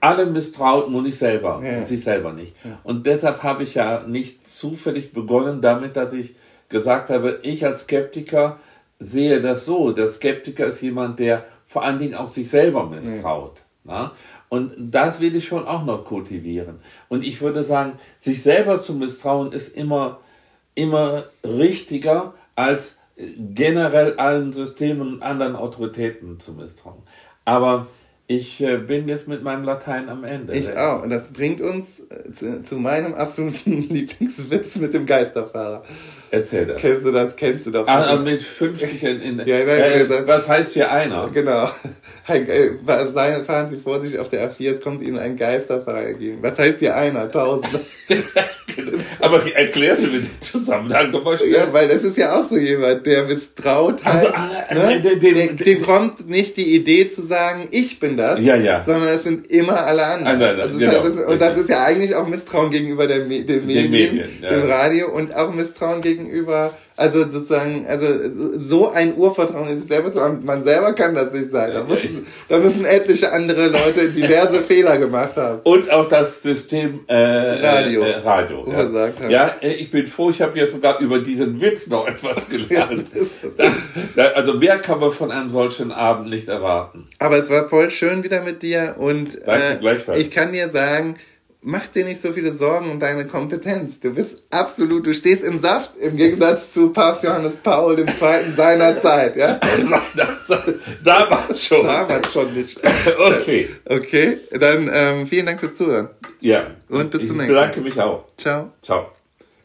alle misstraut, nur nicht selber, ja. sich selber nicht. Ja. Und deshalb habe ich ja nicht zufällig begonnen damit, dass ich gesagt habe, ich als Skeptiker sehe das so. Der Skeptiker ist jemand, der vor allen Dingen auch sich selber misstraut. Ja. Und das will ich schon auch noch kultivieren. Und ich würde sagen, sich selber zu misstrauen ist immer, immer richtiger als generell allen Systemen und anderen Autoritäten zu misstrauen. Aber ich äh, bin jetzt mit meinem Latein am Ende. Ich auch. Und das bringt uns äh, zu, zu, meinem absoluten Lieblingswitz mit dem Geisterfahrer. Erzähl das. Kennst du das? Kennst du doch. Ah, mit 50 in, in ja, nein, äh, Was heißt hier einer? Genau. Fahren Sie vorsichtig auf der A4, es kommt Ihnen ein Geisterfahrer entgegen. Was heißt hier einer? Tausend. Aber erklärst du mir den Zusammenhang nochmal schnell? Ja, weil das ist ja auch so jemand, der misstraut halt. Also, ah, ne? dem, dem, dem kommt nicht die Idee zu sagen, ich bin das, ja, ja. sondern es sind immer alle anderen. Nein, nein, genau. halt und das ist ja eigentlich auch Misstrauen gegenüber der, den Medien, den Medien ja. dem Radio und auch Misstrauen gegenüber also sozusagen, also so ein Urvertrauen in sich selber zu haben, man selber kann das nicht sein. Da müssen, da müssen etliche andere Leute diverse Fehler gemacht haben. Und auch das System äh, Radio, äh, Radio ja. Ja, äh, ich bin froh, ich habe jetzt sogar über diesen Witz noch etwas gelernt. ja, also mehr kann man von einem solchen Abend nicht erwarten. Aber es war voll schön wieder mit dir und Danke, äh, ich kann dir sagen, mach dir nicht so viele Sorgen um deine Kompetenz. Du bist absolut, du stehst im Saft im Gegensatz zu Papst Johannes Paul II. seiner Zeit, ja? Damals schon. Damals schon nicht. Okay. Okay, dann ähm, vielen Dank fürs Zuhören. Ja. Und bis zum nächsten Mal. Ich bedanke mich auch. Ciao. Ciao.